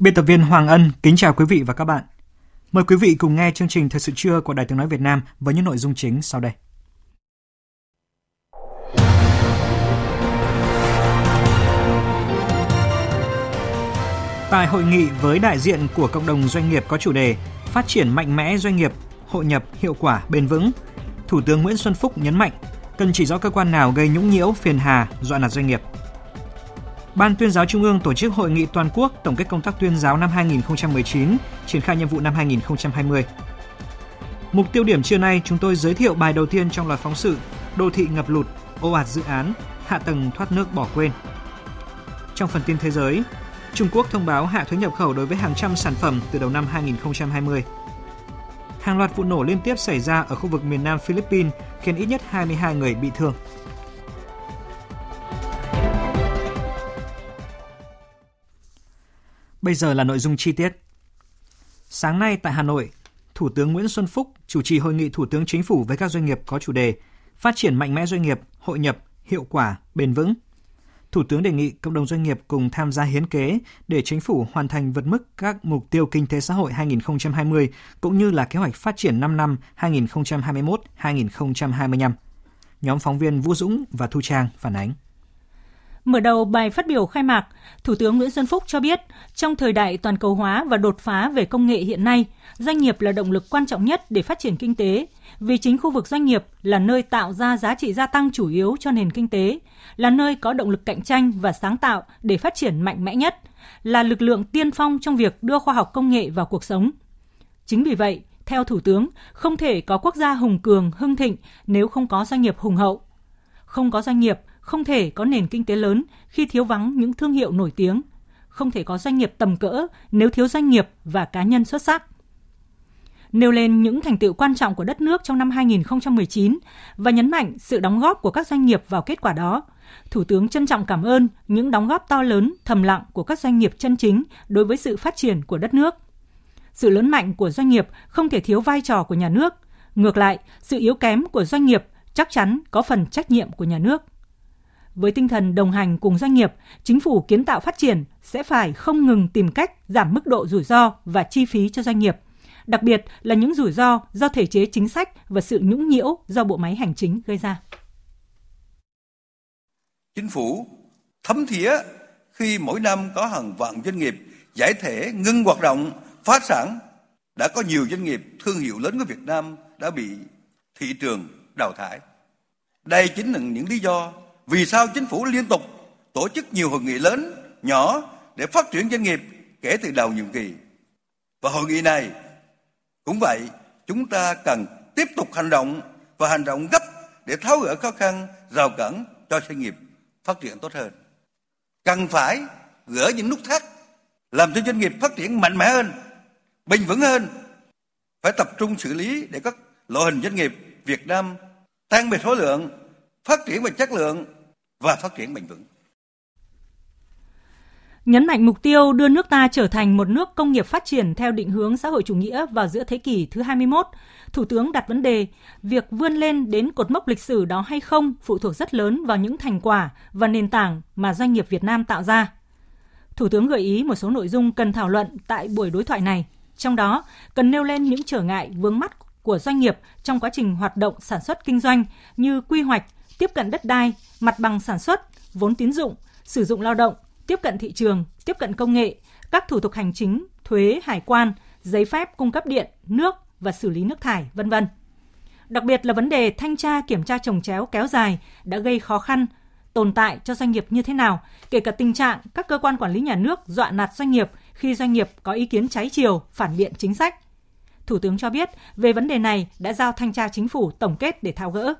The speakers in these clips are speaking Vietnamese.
Biên tập viên Hoàng Ân kính chào quý vị và các bạn. Mời quý vị cùng nghe chương trình Thời sự trưa của Đài Tiếng Nói Việt Nam với những nội dung chính sau đây. Tại hội nghị với đại diện của cộng đồng doanh nghiệp có chủ đề Phát triển mạnh mẽ doanh nghiệp, hội nhập hiệu quả bền vững, Thủ tướng Nguyễn Xuân Phúc nhấn mạnh cần chỉ rõ cơ quan nào gây nhũng nhiễu, phiền hà, dọa nạt doanh nghiệp – Ban tuyên giáo Trung ương tổ chức hội nghị toàn quốc tổng kết công tác tuyên giáo năm 2019, triển khai nhiệm vụ năm 2020. Mục tiêu điểm trưa nay chúng tôi giới thiệu bài đầu tiên trong loạt phóng sự Đô thị ngập lụt, ô ạt dự án, hạ tầng thoát nước bỏ quên. Trong phần tin thế giới, Trung Quốc thông báo hạ thuế nhập khẩu đối với hàng trăm sản phẩm từ đầu năm 2020. Hàng loạt vụ nổ liên tiếp xảy ra ở khu vực miền Nam Philippines khiến ít nhất 22 người bị thương. Bây giờ là nội dung chi tiết. Sáng nay tại Hà Nội, Thủ tướng Nguyễn Xuân Phúc chủ trì hội nghị Thủ tướng Chính phủ với các doanh nghiệp có chủ đề Phát triển mạnh mẽ doanh nghiệp, hội nhập, hiệu quả, bền vững. Thủ tướng đề nghị cộng đồng doanh nghiệp cùng tham gia hiến kế để chính phủ hoàn thành vượt mức các mục tiêu kinh tế xã hội 2020 cũng như là kế hoạch phát triển 5 năm 2021-2025. Nhóm phóng viên Vũ Dũng và Thu Trang phản ánh. Mở đầu bài phát biểu khai mạc, Thủ tướng Nguyễn Xuân Phúc cho biết, trong thời đại toàn cầu hóa và đột phá về công nghệ hiện nay, doanh nghiệp là động lực quan trọng nhất để phát triển kinh tế, vì chính khu vực doanh nghiệp là nơi tạo ra giá trị gia tăng chủ yếu cho nền kinh tế, là nơi có động lực cạnh tranh và sáng tạo để phát triển mạnh mẽ nhất, là lực lượng tiên phong trong việc đưa khoa học công nghệ vào cuộc sống. Chính vì vậy, theo Thủ tướng, không thể có quốc gia hùng cường, hưng thịnh nếu không có doanh nghiệp hùng hậu. Không có doanh nghiệp, không thể có nền kinh tế lớn khi thiếu vắng những thương hiệu nổi tiếng, không thể có doanh nghiệp tầm cỡ nếu thiếu doanh nghiệp và cá nhân xuất sắc. Nêu lên những thành tựu quan trọng của đất nước trong năm 2019 và nhấn mạnh sự đóng góp của các doanh nghiệp vào kết quả đó. Thủ tướng trân trọng cảm ơn những đóng góp to lớn, thầm lặng của các doanh nghiệp chân chính đối với sự phát triển của đất nước. Sự lớn mạnh của doanh nghiệp không thể thiếu vai trò của nhà nước. Ngược lại, sự yếu kém của doanh nghiệp chắc chắn có phần trách nhiệm của nhà nước. Với tinh thần đồng hành cùng doanh nghiệp, chính phủ kiến tạo phát triển sẽ phải không ngừng tìm cách giảm mức độ rủi ro và chi phí cho doanh nghiệp, đặc biệt là những rủi ro do thể chế chính sách và sự nhũng nhiễu do bộ máy hành chính gây ra. Chính phủ thấm thía khi mỗi năm có hàng vạn doanh nghiệp giải thể ngưng hoạt động, phá sản, đã có nhiều doanh nghiệp thương hiệu lớn của Việt Nam đã bị thị trường đào thải. Đây chính là những lý do vì sao chính phủ liên tục tổ chức nhiều hội nghị lớn, nhỏ để phát triển doanh nghiệp kể từ đầu nhiệm kỳ? Và hội nghị này cũng vậy, chúng ta cần tiếp tục hành động và hành động gấp để tháo gỡ khó khăn, rào cản cho doanh nghiệp phát triển tốt hơn. Cần phải gỡ những nút thắt, làm cho doanh nghiệp phát triển mạnh mẽ hơn, bền vững hơn. Phải tập trung xử lý để các loại hình doanh nghiệp Việt Nam tăng về số lượng, phát triển về chất lượng và phát triển bền vững. Nhấn mạnh mục tiêu đưa nước ta trở thành một nước công nghiệp phát triển theo định hướng xã hội chủ nghĩa vào giữa thế kỷ thứ 21, Thủ tướng đặt vấn đề việc vươn lên đến cột mốc lịch sử đó hay không phụ thuộc rất lớn vào những thành quả và nền tảng mà doanh nghiệp Việt Nam tạo ra. Thủ tướng gợi ý một số nội dung cần thảo luận tại buổi đối thoại này, trong đó cần nêu lên những trở ngại vướng mắt của doanh nghiệp trong quá trình hoạt động sản xuất kinh doanh như quy hoạch, tiếp cận đất đai, mặt bằng sản xuất, vốn tín dụng, sử dụng lao động, tiếp cận thị trường, tiếp cận công nghệ, các thủ tục hành chính, thuế, hải quan, giấy phép cung cấp điện, nước và xử lý nước thải, vân vân. Đặc biệt là vấn đề thanh tra kiểm tra trồng chéo kéo dài đã gây khó khăn, tồn tại cho doanh nghiệp như thế nào, kể cả tình trạng các cơ quan quản lý nhà nước dọa nạt doanh nghiệp khi doanh nghiệp có ý kiến trái chiều, phản biện chính sách. Thủ tướng cho biết về vấn đề này đã giao thanh tra chính phủ tổng kết để tháo gỡ.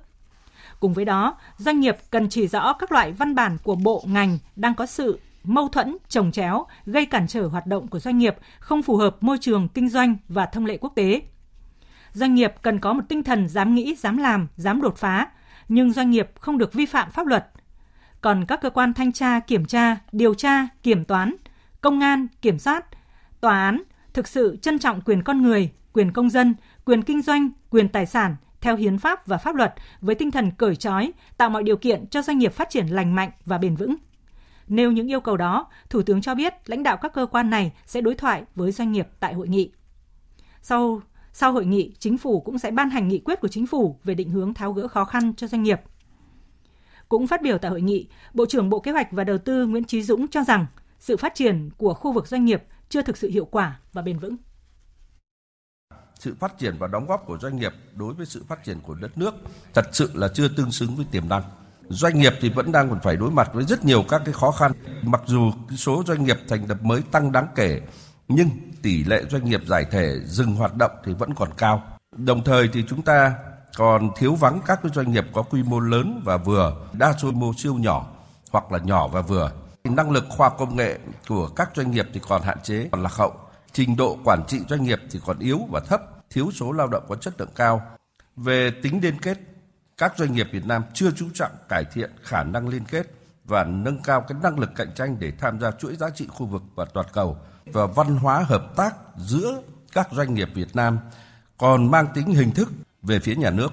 Cùng với đó, doanh nghiệp cần chỉ rõ các loại văn bản của bộ ngành đang có sự mâu thuẫn, trồng chéo, gây cản trở hoạt động của doanh nghiệp, không phù hợp môi trường kinh doanh và thông lệ quốc tế. Doanh nghiệp cần có một tinh thần dám nghĩ, dám làm, dám đột phá, nhưng doanh nghiệp không được vi phạm pháp luật. Còn các cơ quan thanh tra, kiểm tra, điều tra, kiểm toán, công an, kiểm soát, tòa án thực sự trân trọng quyền con người, quyền công dân, quyền kinh doanh, quyền tài sản theo hiến pháp và pháp luật với tinh thần cởi trói, tạo mọi điều kiện cho doanh nghiệp phát triển lành mạnh và bền vững. Nêu những yêu cầu đó, Thủ tướng cho biết lãnh đạo các cơ quan này sẽ đối thoại với doanh nghiệp tại hội nghị. Sau sau hội nghị, chính phủ cũng sẽ ban hành nghị quyết của chính phủ về định hướng tháo gỡ khó khăn cho doanh nghiệp. Cũng phát biểu tại hội nghị, Bộ trưởng Bộ Kế hoạch và Đầu tư Nguyễn Chí Dũng cho rằng sự phát triển của khu vực doanh nghiệp chưa thực sự hiệu quả và bền vững. Sự phát triển và đóng góp của doanh nghiệp đối với sự phát triển của đất nước thật sự là chưa tương xứng với tiềm năng. Doanh nghiệp thì vẫn đang còn phải đối mặt với rất nhiều các cái khó khăn. Mặc dù số doanh nghiệp thành lập mới tăng đáng kể, nhưng tỷ lệ doanh nghiệp giải thể dừng hoạt động thì vẫn còn cao. Đồng thời thì chúng ta còn thiếu vắng các cái doanh nghiệp có quy mô lớn và vừa, đa số mô siêu nhỏ hoặc là nhỏ và vừa. Năng lực khoa công nghệ của các doanh nghiệp thì còn hạn chế, còn lạc hậu. Trình độ quản trị doanh nghiệp thì còn yếu và thấp, thiếu số lao động có chất lượng cao. Về tính liên kết, các doanh nghiệp Việt Nam chưa chú trọng cải thiện khả năng liên kết và nâng cao cái năng lực cạnh tranh để tham gia chuỗi giá trị khu vực và toàn cầu. Và văn hóa hợp tác giữa các doanh nghiệp Việt Nam còn mang tính hình thức về phía nhà nước.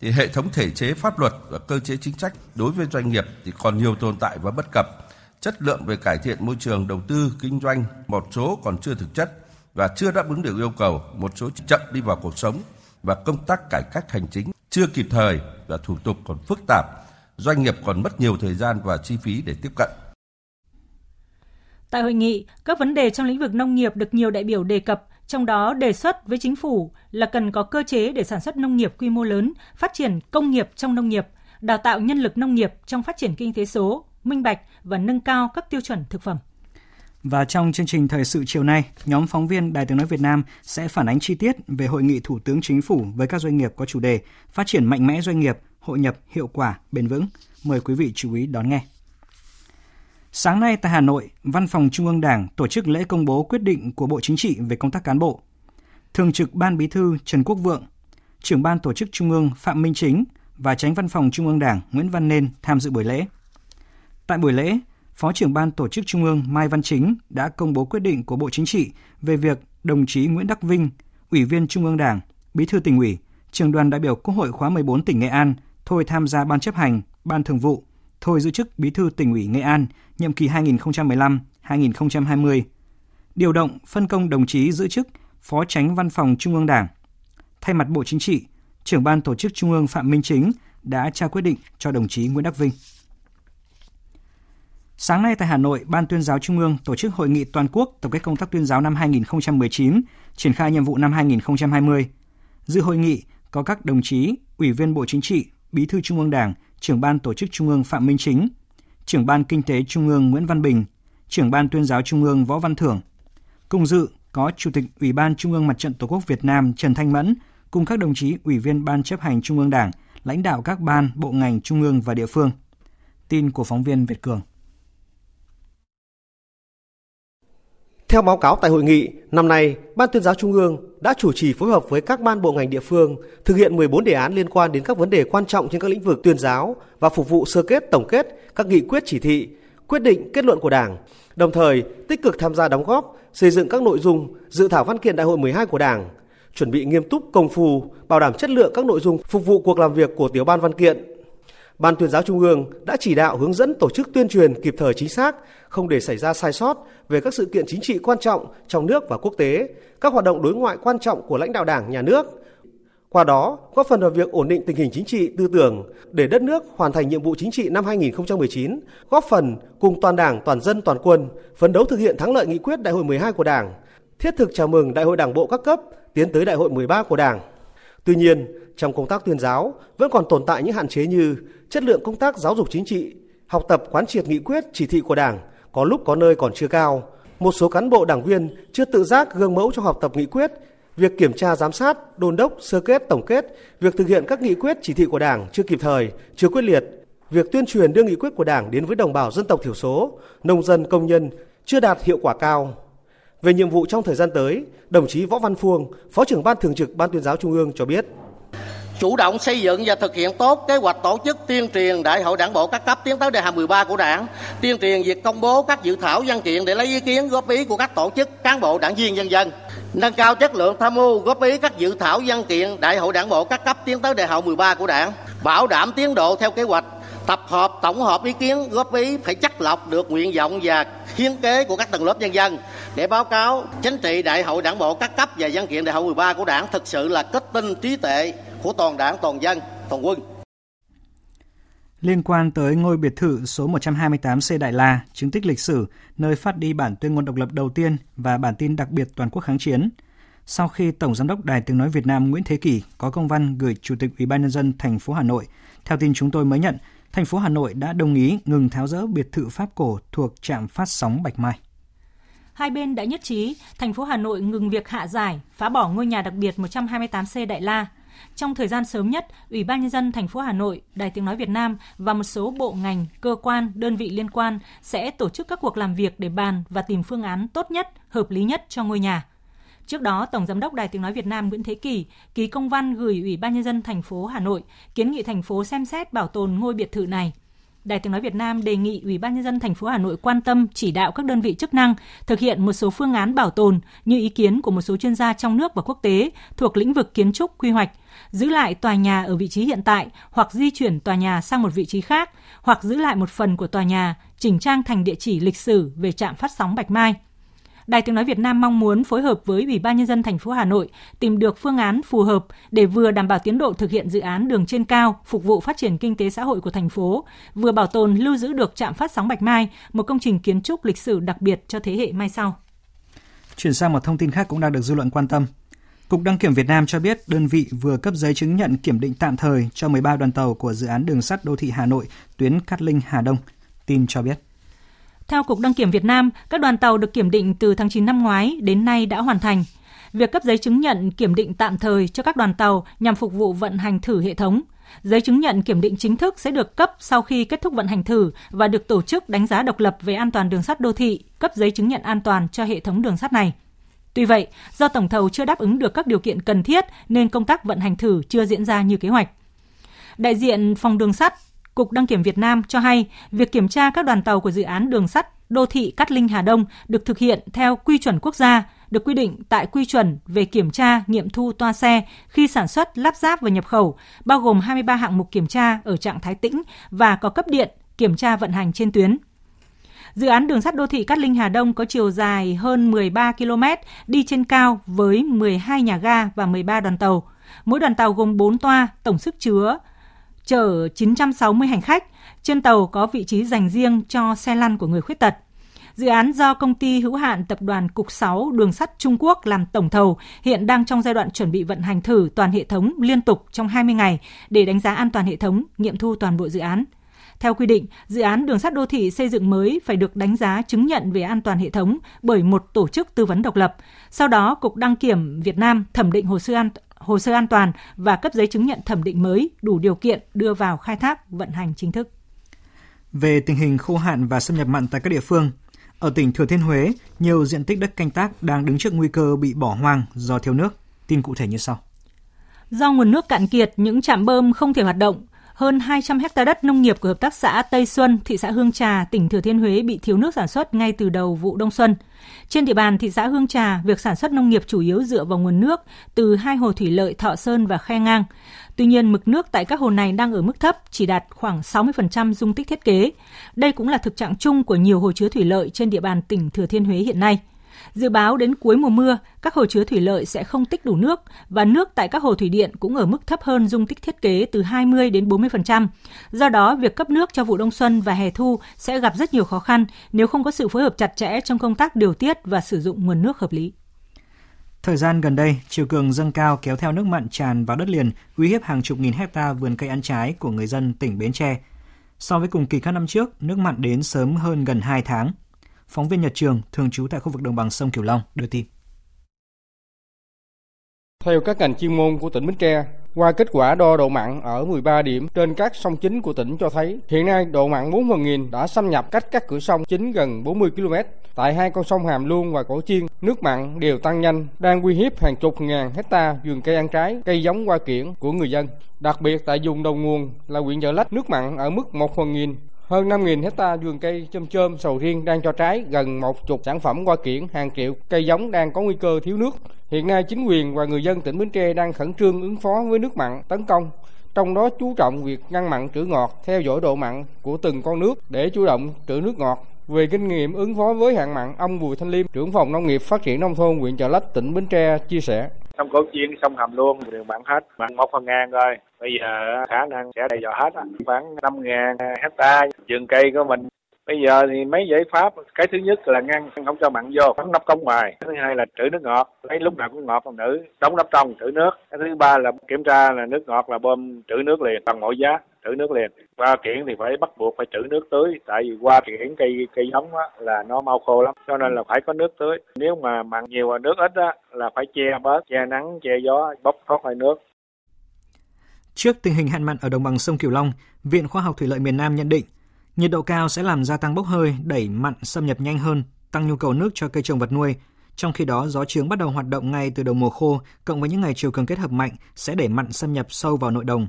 Thì hệ thống thể chế pháp luật và cơ chế chính sách đối với doanh nghiệp thì còn nhiều tồn tại và bất cập chất lượng về cải thiện môi trường đầu tư kinh doanh một số còn chưa thực chất và chưa đáp ứng được yêu cầu một số chậm đi vào cuộc sống và công tác cải cách hành chính chưa kịp thời và thủ tục còn phức tạp. Doanh nghiệp còn mất nhiều thời gian và chi phí để tiếp cận. Tại hội nghị, các vấn đề trong lĩnh vực nông nghiệp được nhiều đại biểu đề cập, trong đó đề xuất với chính phủ là cần có cơ chế để sản xuất nông nghiệp quy mô lớn, phát triển công nghiệp trong nông nghiệp, đào tạo nhân lực nông nghiệp trong phát triển kinh tế số, minh bạch và nâng cao các tiêu chuẩn thực phẩm. Và trong chương trình thời sự chiều nay, nhóm phóng viên Đài tiếng nói Việt Nam sẽ phản ánh chi tiết về hội nghị Thủ tướng Chính phủ với các doanh nghiệp có chủ đề Phát triển mạnh mẽ doanh nghiệp, hội nhập hiệu quả, bền vững. Mời quý vị chú ý đón nghe. Sáng nay tại Hà Nội, Văn phòng Trung ương Đảng tổ chức lễ công bố quyết định của Bộ Chính trị về công tác cán bộ. Thường trực Ban Bí thư Trần Quốc Vượng, trưởng Ban Tổ chức Trung ương Phạm Minh Chính và Tránh Văn phòng Trung ương Đảng Nguyễn Văn Nên tham dự buổi lễ. Tại buổi lễ, Phó trưởng Ban Tổ chức Trung ương Mai Văn Chính đã công bố quyết định của Bộ Chính trị về việc đồng chí Nguyễn Đắc Vinh, Ủy viên Trung ương Đảng, Bí thư tỉnh ủy, trường đoàn đại biểu Quốc hội khóa 14 tỉnh Nghệ An thôi tham gia Ban chấp hành, Ban thường vụ, thôi giữ chức Bí thư tỉnh ủy Nghệ An nhiệm kỳ 2015-2020. Điều động phân công đồng chí giữ chức Phó Tránh Văn phòng Trung ương Đảng. Thay mặt Bộ Chính trị, trưởng ban tổ chức Trung ương Phạm Minh Chính đã trao quyết định cho đồng chí Nguyễn Đắc Vinh. Sáng nay tại Hà Nội, Ban tuyên giáo Trung ương tổ chức hội nghị toàn quốc tổng kết công tác tuyên giáo năm 2019, triển khai nhiệm vụ năm 2020. Dự hội nghị có các đồng chí Ủy viên Bộ Chính trị, Bí thư Trung ương Đảng, trưởng ban tổ chức Trung ương Phạm Minh Chính, trưởng ban Kinh tế Trung ương Nguyễn Văn Bình, trưởng ban tuyên giáo Trung ương Võ Văn Thưởng. Cùng dự có Chủ tịch Ủy ban Trung ương Mặt trận Tổ quốc Việt Nam Trần Thanh Mẫn cùng các đồng chí Ủy viên Ban chấp hành Trung ương Đảng, lãnh đạo các ban, bộ ngành Trung ương và địa phương. Tin của phóng viên Việt Cường. Theo báo cáo tại hội nghị, năm nay, Ban tuyên giáo Trung ương đã chủ trì phối hợp với các ban bộ ngành địa phương thực hiện 14 đề án liên quan đến các vấn đề quan trọng trên các lĩnh vực tuyên giáo và phục vụ sơ kết tổng kết các nghị quyết chỉ thị, quyết định kết luận của Đảng, đồng thời tích cực tham gia đóng góp xây dựng các nội dung dự thảo văn kiện đại hội 12 của Đảng, chuẩn bị nghiêm túc công phu, bảo đảm chất lượng các nội dung phục vụ cuộc làm việc của tiểu ban văn kiện. Ban tuyên giáo Trung ương đã chỉ đạo hướng dẫn tổ chức tuyên truyền kịp thời chính xác, không để xảy ra sai sót về các sự kiện chính trị quan trọng trong nước và quốc tế, các hoạt động đối ngoại quan trọng của lãnh đạo Đảng, nhà nước. Qua đó, góp phần vào việc ổn định tình hình chính trị, tư tưởng để đất nước hoàn thành nhiệm vụ chính trị năm 2019, góp phần cùng toàn Đảng, toàn dân, toàn quân phấn đấu thực hiện thắng lợi nghị quyết Đại hội 12 của Đảng, thiết thực chào mừng Đại hội Đảng bộ các cấp tiến tới Đại hội 13 của Đảng. Tuy nhiên, trong công tác tuyên giáo vẫn còn tồn tại những hạn chế như chất lượng công tác giáo dục chính trị, học tập quán triệt nghị quyết chỉ thị của Đảng có lúc có nơi còn chưa cao. Một số cán bộ đảng viên chưa tự giác gương mẫu trong học tập nghị quyết, việc kiểm tra giám sát, đôn đốc, sơ kết, tổng kết, việc thực hiện các nghị quyết chỉ thị của Đảng chưa kịp thời, chưa quyết liệt, việc tuyên truyền đưa nghị quyết của Đảng đến với đồng bào dân tộc thiểu số, nông dân, công nhân chưa đạt hiệu quả cao. Về nhiệm vụ trong thời gian tới, đồng chí Võ Văn Phuông, Phó trưởng Ban Thường trực Ban tuyên giáo Trung ương cho biết chủ động xây dựng và thực hiện tốt kế hoạch tổ chức tuyên truyền đại hội đảng bộ các cấp tiến tới đại hội 13 của đảng, tuyên truyền việc công bố các dự thảo văn kiện để lấy ý kiến góp ý của các tổ chức cán bộ đảng viên nhân dân, nâng cao chất lượng tham mưu góp ý các dự thảo văn kiện đại hội đảng bộ các cấp tiến tới đại hội 13 của đảng, bảo đảm tiến độ theo kế hoạch, tập hợp tổng hợp ý kiến góp ý phải chắc lọc được nguyện vọng và hiến kế của các tầng lớp nhân dân. Để báo cáo chính trị đại hội đảng bộ các cấp và văn kiện đại hội 13 của đảng thực sự là kết tinh trí tuệ của toàn đảng, toàn dân, toàn quân. Liên quan tới ngôi biệt thự số 128C Đại La, chứng tích lịch sử, nơi phát đi bản tuyên ngôn độc lập đầu tiên và bản tin đặc biệt toàn quốc kháng chiến. Sau khi Tổng giám đốc Đài Tiếng nói Việt Nam Nguyễn Thế Kỷ có công văn gửi Chủ tịch Ủy ban nhân dân thành phố Hà Nội, theo tin chúng tôi mới nhận, thành phố Hà Nội đã đồng ý ngừng tháo rỡ biệt thự Pháp cổ thuộc trạm phát sóng Bạch Mai. Hai bên đã nhất trí thành phố Hà Nội ngừng việc hạ giải, phá bỏ ngôi nhà đặc biệt 128C Đại La – trong thời gian sớm nhất, Ủy ban nhân dân thành phố Hà Nội, Đài Tiếng nói Việt Nam và một số bộ ngành, cơ quan, đơn vị liên quan sẽ tổ chức các cuộc làm việc để bàn và tìm phương án tốt nhất, hợp lý nhất cho ngôi nhà. Trước đó, Tổng giám đốc Đài Tiếng nói Việt Nam Nguyễn Thế Kỳ ký công văn gửi Ủy ban nhân dân thành phố Hà Nội kiến nghị thành phố xem xét bảo tồn ngôi biệt thự này. Đài Tiếng nói Việt Nam đề nghị Ủy ban nhân dân thành phố Hà Nội quan tâm chỉ đạo các đơn vị chức năng thực hiện một số phương án bảo tồn như ý kiến của một số chuyên gia trong nước và quốc tế thuộc lĩnh vực kiến trúc quy hoạch, giữ lại tòa nhà ở vị trí hiện tại hoặc di chuyển tòa nhà sang một vị trí khác, hoặc giữ lại một phần của tòa nhà, chỉnh trang thành địa chỉ lịch sử về trạm phát sóng Bạch Mai. Đài Tiếng nói Việt Nam mong muốn phối hợp với Ủy ban nhân dân thành phố Hà Nội tìm được phương án phù hợp để vừa đảm bảo tiến độ thực hiện dự án đường trên cao phục vụ phát triển kinh tế xã hội của thành phố, vừa bảo tồn lưu giữ được trạm phát sóng Bạch Mai, một công trình kiến trúc lịch sử đặc biệt cho thế hệ mai sau. Chuyển sang một thông tin khác cũng đang được dư luận quan tâm. Cục Đăng kiểm Việt Nam cho biết đơn vị vừa cấp giấy chứng nhận kiểm định tạm thời cho 13 đoàn tàu của dự án đường sắt đô thị Hà Nội tuyến Cát Linh Hà Đông. Tin cho biết. Theo Cục Đăng kiểm Việt Nam, các đoàn tàu được kiểm định từ tháng 9 năm ngoái đến nay đã hoàn thành. Việc cấp giấy chứng nhận kiểm định tạm thời cho các đoàn tàu nhằm phục vụ vận hành thử hệ thống. Giấy chứng nhận kiểm định chính thức sẽ được cấp sau khi kết thúc vận hành thử và được tổ chức đánh giá độc lập về an toàn đường sắt đô thị, cấp giấy chứng nhận an toàn cho hệ thống đường sắt này. Tuy vậy, do tổng thầu chưa đáp ứng được các điều kiện cần thiết nên công tác vận hành thử chưa diễn ra như kế hoạch. Đại diện phòng đường sắt, Cục Đăng kiểm Việt Nam cho hay, việc kiểm tra các đoàn tàu của dự án đường sắt đô thị Cát Linh Hà Đông được thực hiện theo quy chuẩn quốc gia, được quy định tại quy chuẩn về kiểm tra, nghiệm thu toa xe khi sản xuất, lắp ráp và nhập khẩu, bao gồm 23 hạng mục kiểm tra ở trạng thái tĩnh và có cấp điện, kiểm tra vận hành trên tuyến. Dự án đường sắt đô thị Cát Linh Hà Đông có chiều dài hơn 13 km, đi trên cao với 12 nhà ga và 13 đoàn tàu. Mỗi đoàn tàu gồm 4 toa, tổng sức chứa chở 960 hành khách. Trên tàu có vị trí dành riêng cho xe lăn của người khuyết tật. Dự án do công ty hữu hạn tập đoàn Cục 6 Đường sắt Trung Quốc làm tổng thầu, hiện đang trong giai đoạn chuẩn bị vận hành thử toàn hệ thống liên tục trong 20 ngày để đánh giá an toàn hệ thống, nghiệm thu toàn bộ dự án. Theo quy định, dự án đường sắt đô thị xây dựng mới phải được đánh giá chứng nhận về an toàn hệ thống bởi một tổ chức tư vấn độc lập. Sau đó, Cục Đăng kiểm Việt Nam thẩm định hồ sơ an hồ sơ an toàn và cấp giấy chứng nhận thẩm định mới đủ điều kiện đưa vào khai thác vận hành chính thức. Về tình hình khô hạn và xâm nhập mặn tại các địa phương, ở tỉnh Thừa Thiên Huế, nhiều diện tích đất canh tác đang đứng trước nguy cơ bị bỏ hoang do thiếu nước. Tin cụ thể như sau. Do nguồn nước cạn kiệt, những trạm bơm không thể hoạt động, hơn 200 hecta đất nông nghiệp của hợp tác xã Tây Xuân, thị xã Hương Trà, tỉnh Thừa Thiên Huế bị thiếu nước sản xuất ngay từ đầu vụ đông xuân. Trên địa bàn thị xã Hương Trà, việc sản xuất nông nghiệp chủ yếu dựa vào nguồn nước từ hai hồ thủy lợi Thọ Sơn và Khe Ngang. Tuy nhiên, mực nước tại các hồ này đang ở mức thấp, chỉ đạt khoảng 60% dung tích thiết kế. Đây cũng là thực trạng chung của nhiều hồ chứa thủy lợi trên địa bàn tỉnh Thừa Thiên Huế hiện nay. Dự báo đến cuối mùa mưa, các hồ chứa thủy lợi sẽ không tích đủ nước và nước tại các hồ thủy điện cũng ở mức thấp hơn dung tích thiết kế từ 20 đến 40%. Do đó, việc cấp nước cho vụ đông xuân và hè thu sẽ gặp rất nhiều khó khăn nếu không có sự phối hợp chặt chẽ trong công tác điều tiết và sử dụng nguồn nước hợp lý. Thời gian gần đây, chiều cường dâng cao kéo theo nước mặn tràn vào đất liền, uy hiếp hàng chục nghìn hecta vườn cây ăn trái của người dân tỉnh Bến Tre. So với cùng kỳ các năm trước, nước mặn đến sớm hơn gần 2 tháng. Phóng viên Nhật Trường, thường trú tại khu vực đồng bằng sông Cửu Long, đưa tin. Theo các ngành chuyên môn của tỉnh Bến Tre, qua kết quả đo độ mặn ở 13 điểm trên các sông chính của tỉnh cho thấy, hiện nay độ mặn 4 phần nghìn đã xâm nhập cách các cửa sông chính gần 40 km. Tại hai con sông Hàm Luông và Cổ Chiên, nước mặn đều tăng nhanh, đang uy hiếp hàng chục ngàn hecta vườn cây ăn trái, cây giống hoa kiển của người dân. Đặc biệt tại vùng đầu nguồn là huyện Chợ Lách, nước mặn ở mức 1 phần nghìn, hơn 5.000 hecta vườn cây chôm chôm sầu riêng đang cho trái, gần một chục sản phẩm hoa kiển, hàng triệu cây giống đang có nguy cơ thiếu nước. Hiện nay chính quyền và người dân tỉnh Bến Tre đang khẩn trương ứng phó với nước mặn tấn công, trong đó chú trọng việc ngăn mặn trữ ngọt, theo dõi độ mặn của từng con nước để chủ động trữ nước ngọt. Về kinh nghiệm ứng phó với hạn mặn, ông Bùi Thanh Liêm, trưởng phòng nông nghiệp phát triển nông thôn huyện Chợ Lách, tỉnh Bến Tre chia sẻ. Sông Cổ Chiên, sông Hàm luôn, đều mặn hết, mặn một phần ngàn rồi. Bây giờ khả năng sẽ đầy dò hết, khoảng 5 ngàn hecta vườn cây của mình Bây giờ thì mấy giải pháp, cái thứ nhất là ngăn không cho mặn vô, đóng nắp cống ngoài. Thứ hai là trữ nước ngọt, lấy lúc nào cũng ngọt còn nữ, đóng nắp trong trữ nước. Cái thứ ba là kiểm tra là nước ngọt là bơm trữ nước liền bằng mọi giá trữ nước liền qua kiển thì phải bắt buộc phải trữ nước tưới tại vì qua kiển cây cây giống á, là nó mau khô lắm cho nên là phải có nước tưới nếu mà mặn nhiều và nước ít á, là phải che bớt che nắng che gió bốc thoát hơi nước Trước tình hình hạn mặn ở đồng bằng sông Cửu Long, Viện Khoa học Thủy lợi miền Nam nhận định nhiệt độ cao sẽ làm gia tăng bốc hơi, đẩy mặn xâm nhập nhanh hơn, tăng nhu cầu nước cho cây trồng vật nuôi. Trong khi đó, gió trướng bắt đầu hoạt động ngay từ đầu mùa khô, cộng với những ngày chiều cường kết hợp mạnh sẽ đẩy mặn xâm nhập sâu vào nội đồng.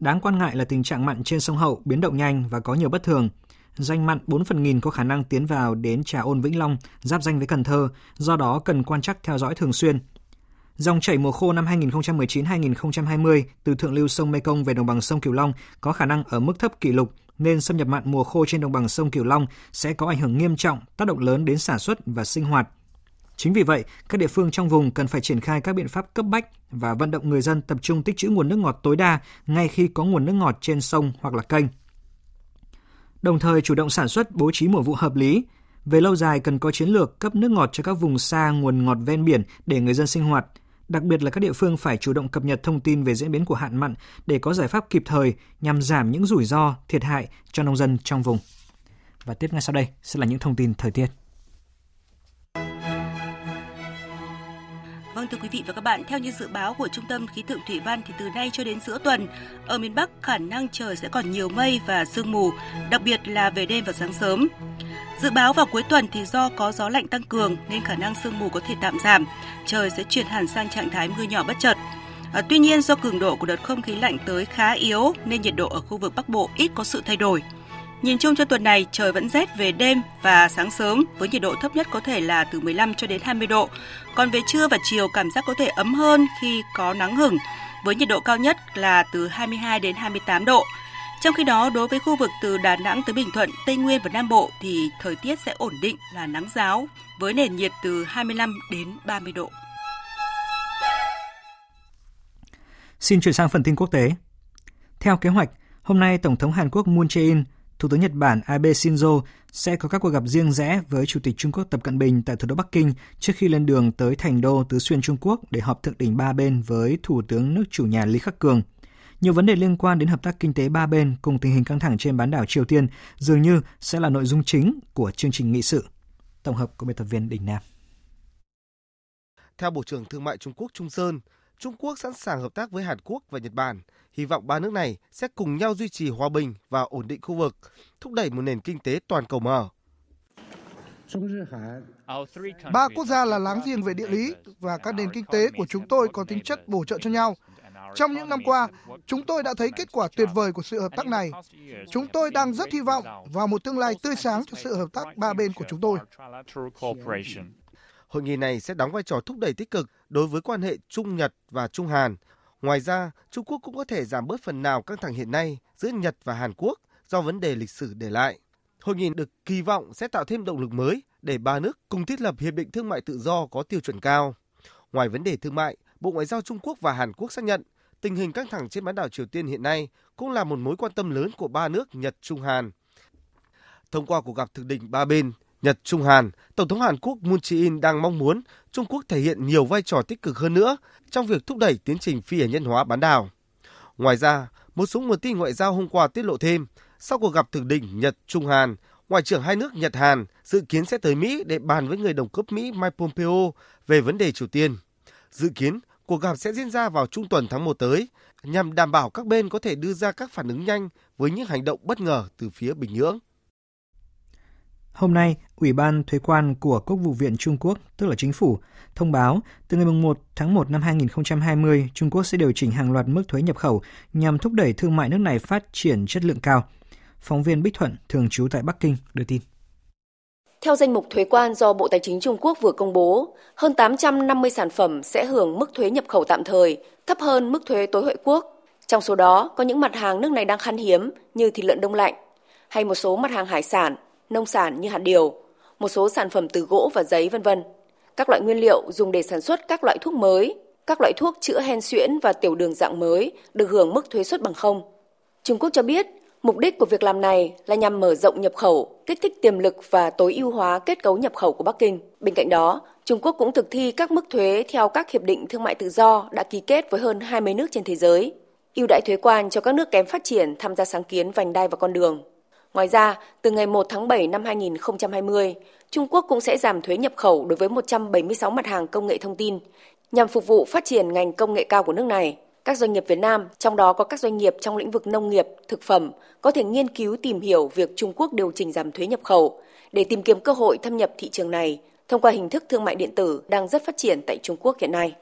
Đáng quan ngại là tình trạng mặn trên sông Hậu biến động nhanh và có nhiều bất thường. Danh mặn 4 phần nghìn có khả năng tiến vào đến Trà Ôn Vĩnh Long, giáp danh với Cần Thơ, do đó cần quan trắc theo dõi thường xuyên. Dòng chảy mùa khô năm 2019-2020 từ thượng lưu sông Mekong về đồng bằng sông Cửu Long có khả năng ở mức thấp kỷ lục nên xâm nhập mặn mùa khô trên đồng bằng sông Cửu Long sẽ có ảnh hưởng nghiêm trọng, tác động lớn đến sản xuất và sinh hoạt. Chính vì vậy, các địa phương trong vùng cần phải triển khai các biện pháp cấp bách và vận động người dân tập trung tích trữ nguồn nước ngọt tối đa ngay khi có nguồn nước ngọt trên sông hoặc là kênh. Đồng thời chủ động sản xuất bố trí mùa vụ hợp lý. Về lâu dài cần có chiến lược cấp nước ngọt cho các vùng xa nguồn ngọt ven biển để người dân sinh hoạt – Đặc biệt là các địa phương phải chủ động cập nhật thông tin về diễn biến của hạn mặn để có giải pháp kịp thời nhằm giảm những rủi ro, thiệt hại cho nông dân trong vùng. Và tiếp ngay sau đây sẽ là những thông tin thời tiết. Vâng thưa quý vị và các bạn, theo như dự báo của Trung tâm Khí tượng Thủy văn thì từ nay cho đến giữa tuần, ở miền Bắc khả năng trời sẽ còn nhiều mây và sương mù, đặc biệt là về đêm và sáng sớm. Dự báo vào cuối tuần thì do có gió lạnh tăng cường nên khả năng sương mù có thể tạm giảm, trời sẽ chuyển hẳn sang trạng thái mưa nhỏ bất chợt. À, tuy nhiên do cường độ của đợt không khí lạnh tới khá yếu nên nhiệt độ ở khu vực Bắc Bộ ít có sự thay đổi. Nhìn chung cho tuần này trời vẫn rét về đêm và sáng sớm với nhiệt độ thấp nhất có thể là từ 15 cho đến 20 độ. Còn về trưa và chiều cảm giác có thể ấm hơn khi có nắng hửng với nhiệt độ cao nhất là từ 22 đến 28 độ. Trong khi đó, đối với khu vực từ Đà Nẵng tới Bình Thuận, Tây Nguyên và Nam Bộ thì thời tiết sẽ ổn định là nắng giáo với nền nhiệt từ 25 đến 30 độ. Xin chuyển sang phần tin quốc tế. Theo kế hoạch, hôm nay Tổng thống Hàn Quốc Moon Jae-in, Thủ tướng Nhật Bản Abe Shinzo sẽ có các cuộc gặp riêng rẽ với Chủ tịch Trung Quốc Tập Cận Bình tại thủ đô Bắc Kinh trước khi lên đường tới thành đô Tứ Xuyên Trung Quốc để họp thượng đỉnh ba bên với Thủ tướng nước chủ nhà Lý Khắc Cường – nhiều vấn đề liên quan đến hợp tác kinh tế ba bên cùng tình hình căng thẳng trên bán đảo Triều Tiên dường như sẽ là nội dung chính của chương trình nghị sự. Tổng hợp của biên tập viên Đình Nam. Theo Bộ trưởng Thương mại Trung Quốc Trung Sơn, Trung Quốc sẵn sàng hợp tác với Hàn Quốc và Nhật Bản, hy vọng ba nước này sẽ cùng nhau duy trì hòa bình và ổn định khu vực, thúc đẩy một nền kinh tế toàn cầu mở. Ba quốc gia là láng giềng về địa lý và các nền kinh tế của chúng tôi có tính chất bổ trợ cho nhau, trong những năm qua, chúng tôi đã thấy kết quả tuyệt vời của sự hợp tác này. Chúng tôi đang rất hy vọng vào một tương lai tươi sáng cho sự hợp tác ba bên của chúng tôi. Hội nghị này sẽ đóng vai trò thúc đẩy tích cực đối với quan hệ Trung Nhật và Trung Hàn. Ngoài ra, Trung Quốc cũng có thể giảm bớt phần nào căng thẳng hiện nay giữa Nhật và Hàn Quốc do vấn đề lịch sử để lại. Hội nghị được kỳ vọng sẽ tạo thêm động lực mới để ba nước cùng thiết lập hiệp định thương mại tự do có tiêu chuẩn cao. Ngoài vấn đề thương mại, Bộ Ngoại giao Trung Quốc và Hàn Quốc xác nhận tình hình căng thẳng trên bán đảo Triều Tiên hiện nay cũng là một mối quan tâm lớn của ba nước Nhật Trung Hàn. Thông qua cuộc gặp thượng đỉnh ba bên Nhật Trung Hàn, Tổng thống Hàn Quốc Moon Jae-in đang mong muốn Trung Quốc thể hiện nhiều vai trò tích cực hơn nữa trong việc thúc đẩy tiến trình phi hạt nhân hóa bán đảo. Ngoài ra, một số nguồn tin ngoại giao hôm qua tiết lộ thêm Sau cuộc gặp thượng đỉnh Nhật Trung Hàn, Ngoại trưởng hai nước Nhật Hàn dự kiến sẽ tới Mỹ để bàn với người đồng cấp Mỹ Mike Pompeo về vấn đề Triều Tiên. Dự kiến cuộc gặp sẽ diễn ra vào trung tuần tháng 1 tới nhằm đảm bảo các bên có thể đưa ra các phản ứng nhanh với những hành động bất ngờ từ phía Bình Nhưỡng. Hôm nay, Ủy ban Thuế quan của Quốc vụ viện Trung Quốc, tức là chính phủ, thông báo từ ngày 1 tháng 1 năm 2020, Trung Quốc sẽ điều chỉnh hàng loạt mức thuế nhập khẩu nhằm thúc đẩy thương mại nước này phát triển chất lượng cao. Phóng viên Bích Thuận, thường trú tại Bắc Kinh, đưa tin. Theo danh mục thuế quan do Bộ Tài chính Trung Quốc vừa công bố, hơn 850 sản phẩm sẽ hưởng mức thuế nhập khẩu tạm thời, thấp hơn mức thuế tối hội quốc. Trong số đó có những mặt hàng nước này đang khan hiếm như thịt lợn đông lạnh, hay một số mặt hàng hải sản, nông sản như hạt điều, một số sản phẩm từ gỗ và giấy vân vân. Các loại nguyên liệu dùng để sản xuất các loại thuốc mới, các loại thuốc chữa hen suyễn và tiểu đường dạng mới được hưởng mức thuế suất bằng không. Trung Quốc cho biết Mục đích của việc làm này là nhằm mở rộng nhập khẩu, kích thích tiềm lực và tối ưu hóa kết cấu nhập khẩu của Bắc Kinh. Bên cạnh đó, Trung Quốc cũng thực thi các mức thuế theo các hiệp định thương mại tự do đã ký kết với hơn 20 nước trên thế giới, ưu đãi thuế quan cho các nước kém phát triển tham gia sáng kiến vành đai và con đường. Ngoài ra, từ ngày 1 tháng 7 năm 2020, Trung Quốc cũng sẽ giảm thuế nhập khẩu đối với 176 mặt hàng công nghệ thông tin nhằm phục vụ phát triển ngành công nghệ cao của nước này. Các doanh nghiệp Việt Nam, trong đó có các doanh nghiệp trong lĩnh vực nông nghiệp, thực phẩm, có thể nghiên cứu tìm hiểu việc Trung Quốc điều chỉnh giảm thuế nhập khẩu để tìm kiếm cơ hội thâm nhập thị trường này thông qua hình thức thương mại điện tử đang rất phát triển tại Trung Quốc hiện nay.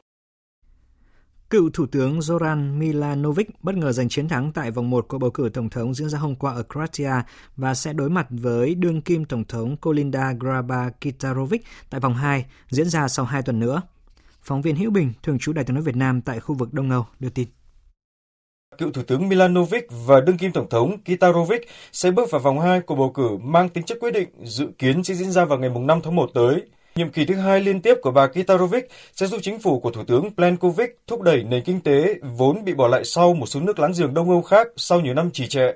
Cựu Thủ tướng Zoran Milanovic bất ngờ giành chiến thắng tại vòng 1 của bầu cử Tổng thống diễn ra hôm qua ở Croatia và sẽ đối mặt với đương kim Tổng thống Kolinda Grabar-Kitarovic tại vòng 2 diễn ra sau 2 tuần nữa. Phóng viên Hữu Bình, thường trú Đại tiếng nói Việt Nam tại khu vực Đông Âu đưa tin. Cựu Thủ tướng Milanovic và đương kim Tổng thống Kitarovic sẽ bước vào vòng 2 của bầu cử mang tính chất quyết định dự kiến sẽ diễn ra vào ngày 5 tháng 1 tới. Nhiệm kỳ thứ hai liên tiếp của bà Kitarovic sẽ giúp chính phủ của Thủ tướng Plenkovic thúc đẩy nền kinh tế vốn bị bỏ lại sau một số nước láng giềng Đông Âu khác sau nhiều năm trì trệ.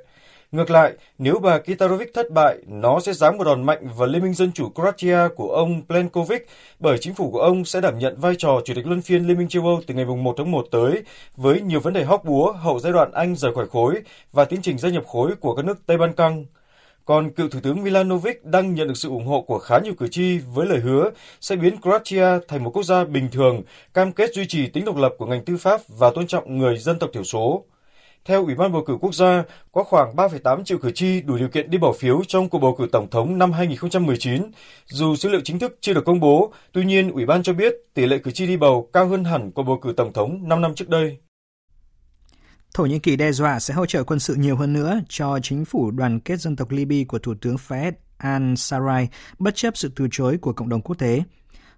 Ngược lại, nếu bà Kitarovic thất bại, nó sẽ giáng một đòn mạnh vào Liên minh Dân chủ Croatia của ông Plenkovic bởi chính phủ của ông sẽ đảm nhận vai trò chủ tịch luân phiên Liên minh châu Âu từ ngày 1 tháng 1 tới với nhiều vấn đề hóc búa hậu giai đoạn Anh rời khỏi khối và tiến trình gia nhập khối của các nước Tây Ban Căng. Còn cựu Thủ tướng Milanovic đang nhận được sự ủng hộ của khá nhiều cử tri với lời hứa sẽ biến Croatia thành một quốc gia bình thường, cam kết duy trì tính độc lập của ngành tư pháp và tôn trọng người dân tộc thiểu số. Theo Ủy ban bầu cử quốc gia, có khoảng 3,8 triệu cử tri đủ điều kiện đi bỏ phiếu trong cuộc bầu cử tổng thống năm 2019. Dù số liệu chính thức chưa được công bố, tuy nhiên Ủy ban cho biết tỷ lệ cử tri đi bầu cao hơn hẳn cuộc bầu cử tổng thống 5 năm trước đây. Thổ Nhĩ Kỳ đe dọa sẽ hỗ trợ quân sự nhiều hơn nữa cho chính phủ đoàn kết dân tộc Libya của Thủ tướng Fayed al-Sarraj bất chấp sự từ chối của cộng đồng quốc tế.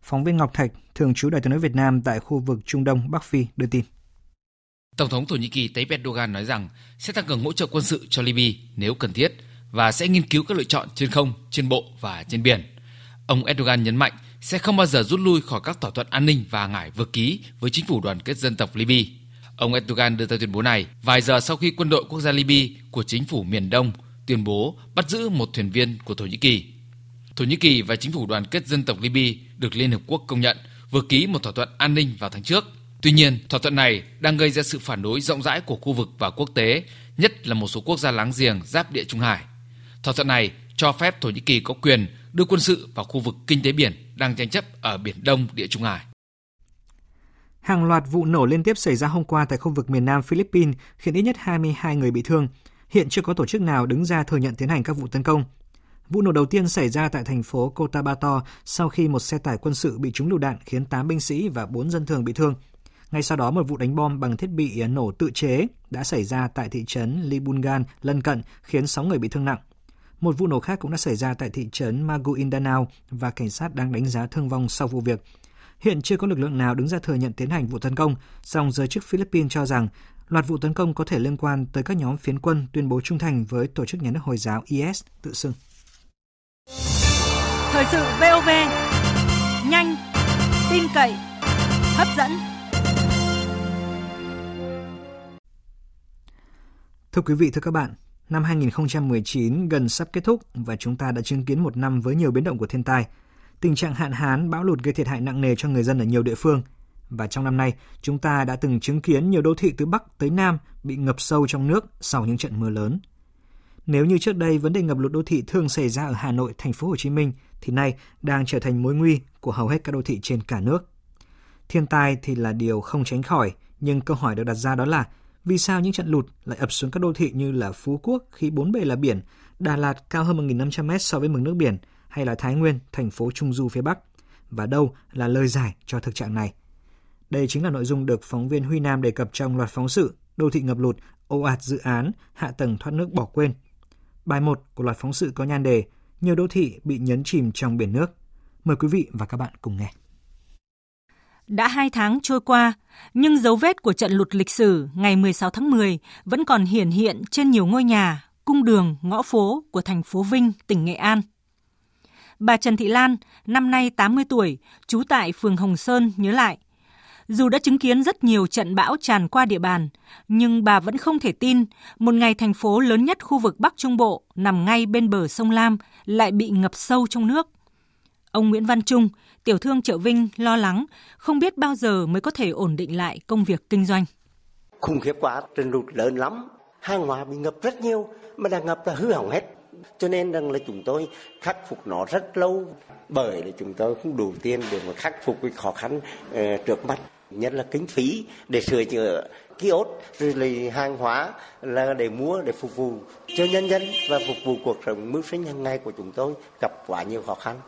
Phóng viên Ngọc Thạch, thường trú Đại tiếng nói Việt Nam tại khu vực Trung Đông, Bắc Phi đưa tin. Tổng thống Thổ Nhĩ Kỳ Tayyip Erdogan nói rằng sẽ tăng cường hỗ trợ quân sự cho Libya nếu cần thiết và sẽ nghiên cứu các lựa chọn trên không, trên bộ và trên biển. Ông Erdogan nhấn mạnh sẽ không bao giờ rút lui khỏi các thỏa thuận an ninh và ngải vừa ký với chính phủ đoàn kết dân tộc Libya. Ông Erdogan đưa ra tuyên bố này vài giờ sau khi quân đội quốc gia Libya của chính phủ miền Đông tuyên bố bắt giữ một thuyền viên của Thổ Nhĩ Kỳ. Thổ Nhĩ Kỳ và chính phủ đoàn kết dân tộc Libya được Liên Hợp Quốc công nhận vừa ký một thỏa thuận an ninh vào tháng trước Tuy nhiên, thỏa thuận này đang gây ra sự phản đối rộng rãi của khu vực và quốc tế, nhất là một số quốc gia láng giềng giáp địa Trung Hải. Thỏa thuận này cho phép Thổ Nhĩ Kỳ có quyền đưa quân sự vào khu vực kinh tế biển đang tranh chấp ở Biển Đông, địa Trung Hải. Hàng loạt vụ nổ liên tiếp xảy ra hôm qua tại khu vực miền Nam Philippines khiến ít nhất 22 người bị thương. Hiện chưa có tổ chức nào đứng ra thừa nhận tiến hành các vụ tấn công. Vụ nổ đầu tiên xảy ra tại thành phố Cotabato sau khi một xe tải quân sự bị trúng lựu đạn khiến 8 binh sĩ và 4 dân thường bị thương. Ngay sau đó, một vụ đánh bom bằng thiết bị à, nổ tự chế đã xảy ra tại thị trấn Libungan lân cận, khiến 6 người bị thương nặng. Một vụ nổ khác cũng đã xảy ra tại thị trấn Maguindanao và cảnh sát đang đánh giá thương vong sau vụ việc. Hiện chưa có lực lượng nào đứng ra thừa nhận tiến hành vụ tấn công, song giới chức Philippines cho rằng loạt vụ tấn công có thể liên quan tới các nhóm phiến quân tuyên bố trung thành với tổ chức nhà nước Hồi giáo IS tự xưng. Thời sự VOV, nhanh, tin cậy, hấp dẫn. Thưa quý vị, thưa các bạn, năm 2019 gần sắp kết thúc và chúng ta đã chứng kiến một năm với nhiều biến động của thiên tai. Tình trạng hạn hán, bão lụt gây thiệt hại nặng nề cho người dân ở nhiều địa phương. Và trong năm nay, chúng ta đã từng chứng kiến nhiều đô thị từ Bắc tới Nam bị ngập sâu trong nước sau những trận mưa lớn. Nếu như trước đây vấn đề ngập lụt đô thị thường xảy ra ở Hà Nội, thành phố Hồ Chí Minh thì nay đang trở thành mối nguy của hầu hết các đô thị trên cả nước. Thiên tai thì là điều không tránh khỏi, nhưng câu hỏi được đặt ra đó là vì sao những trận lụt lại ập xuống các đô thị như là Phú Quốc khi bốn bề là biển, Đà Lạt cao hơn 1.500 m so với mực nước biển, hay là Thái Nguyên, thành phố Trung Du phía Bắc? Và đâu là lời giải cho thực trạng này? Đây chính là nội dung được phóng viên Huy Nam đề cập trong loạt phóng sự Đô thị ngập lụt, ồ ạt dự án, hạ tầng thoát nước bỏ quên. Bài 1 của loạt phóng sự có nhan đề Nhiều đô thị bị nhấn chìm trong biển nước. Mời quý vị và các bạn cùng nghe. Đã hai tháng trôi qua, nhưng dấu vết của trận lụt lịch sử ngày 16 tháng 10 vẫn còn hiển hiện trên nhiều ngôi nhà, cung đường, ngõ phố của thành phố Vinh, tỉnh Nghệ An. Bà Trần Thị Lan, năm nay 80 tuổi, trú tại phường Hồng Sơn nhớ lại. Dù đã chứng kiến rất nhiều trận bão tràn qua địa bàn, nhưng bà vẫn không thể tin một ngày thành phố lớn nhất khu vực Bắc Trung Bộ nằm ngay bên bờ sông Lam lại bị ngập sâu trong nước. Ông Nguyễn Văn Trung, tiểu thương chợ Vinh lo lắng, không biết bao giờ mới có thể ổn định lại công việc kinh doanh. Khủng khiếp quá, trận lụt lớn lắm, hàng hóa bị ngập rất nhiều, mà đã ngập là hư hỏng hết. Cho nên rằng là chúng tôi khắc phục nó rất lâu, bởi là chúng tôi không đủ tiền để mà khắc phục cái khó khăn uh, trước mắt nhất là kinh phí để sửa chữa kiosk rồi là hàng hóa là để mua để phục vụ cho nhân dân và phục vụ cuộc sống mưu sinh hàng ngày của chúng tôi gặp quá nhiều khó khăn.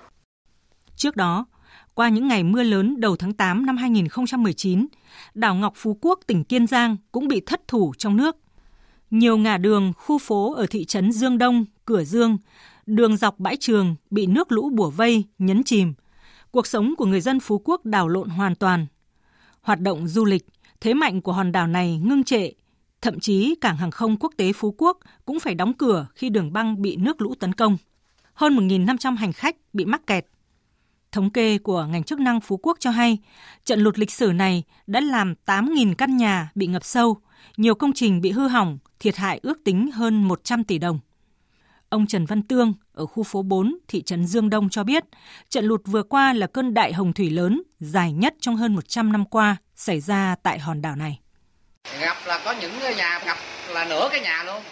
Trước đó, qua những ngày mưa lớn đầu tháng 8 năm 2019, đảo Ngọc Phú Quốc, tỉnh Kiên Giang cũng bị thất thủ trong nước. Nhiều ngã đường, khu phố ở thị trấn Dương Đông, Cửa Dương, đường dọc bãi trường bị nước lũ bủa vây, nhấn chìm. Cuộc sống của người dân Phú Quốc đảo lộn hoàn toàn. Hoạt động du lịch, thế mạnh của hòn đảo này ngưng trệ. Thậm chí cảng hàng không quốc tế Phú Quốc cũng phải đóng cửa khi đường băng bị nước lũ tấn công. Hơn 1.500 hành khách bị mắc kẹt. Thống kê của ngành chức năng Phú Quốc cho hay, trận lụt lịch sử này đã làm 8.000 căn nhà bị ngập sâu, nhiều công trình bị hư hỏng, thiệt hại ước tính hơn 100 tỷ đồng. Ông Trần Văn Tương ở khu phố 4, thị trấn Dương Đông cho biết, trận lụt vừa qua là cơn đại hồng thủy lớn dài nhất trong hơn 100 năm qua xảy ra tại hòn đảo này. Ngập là có những nhà ngập là nửa cái nhà luôn.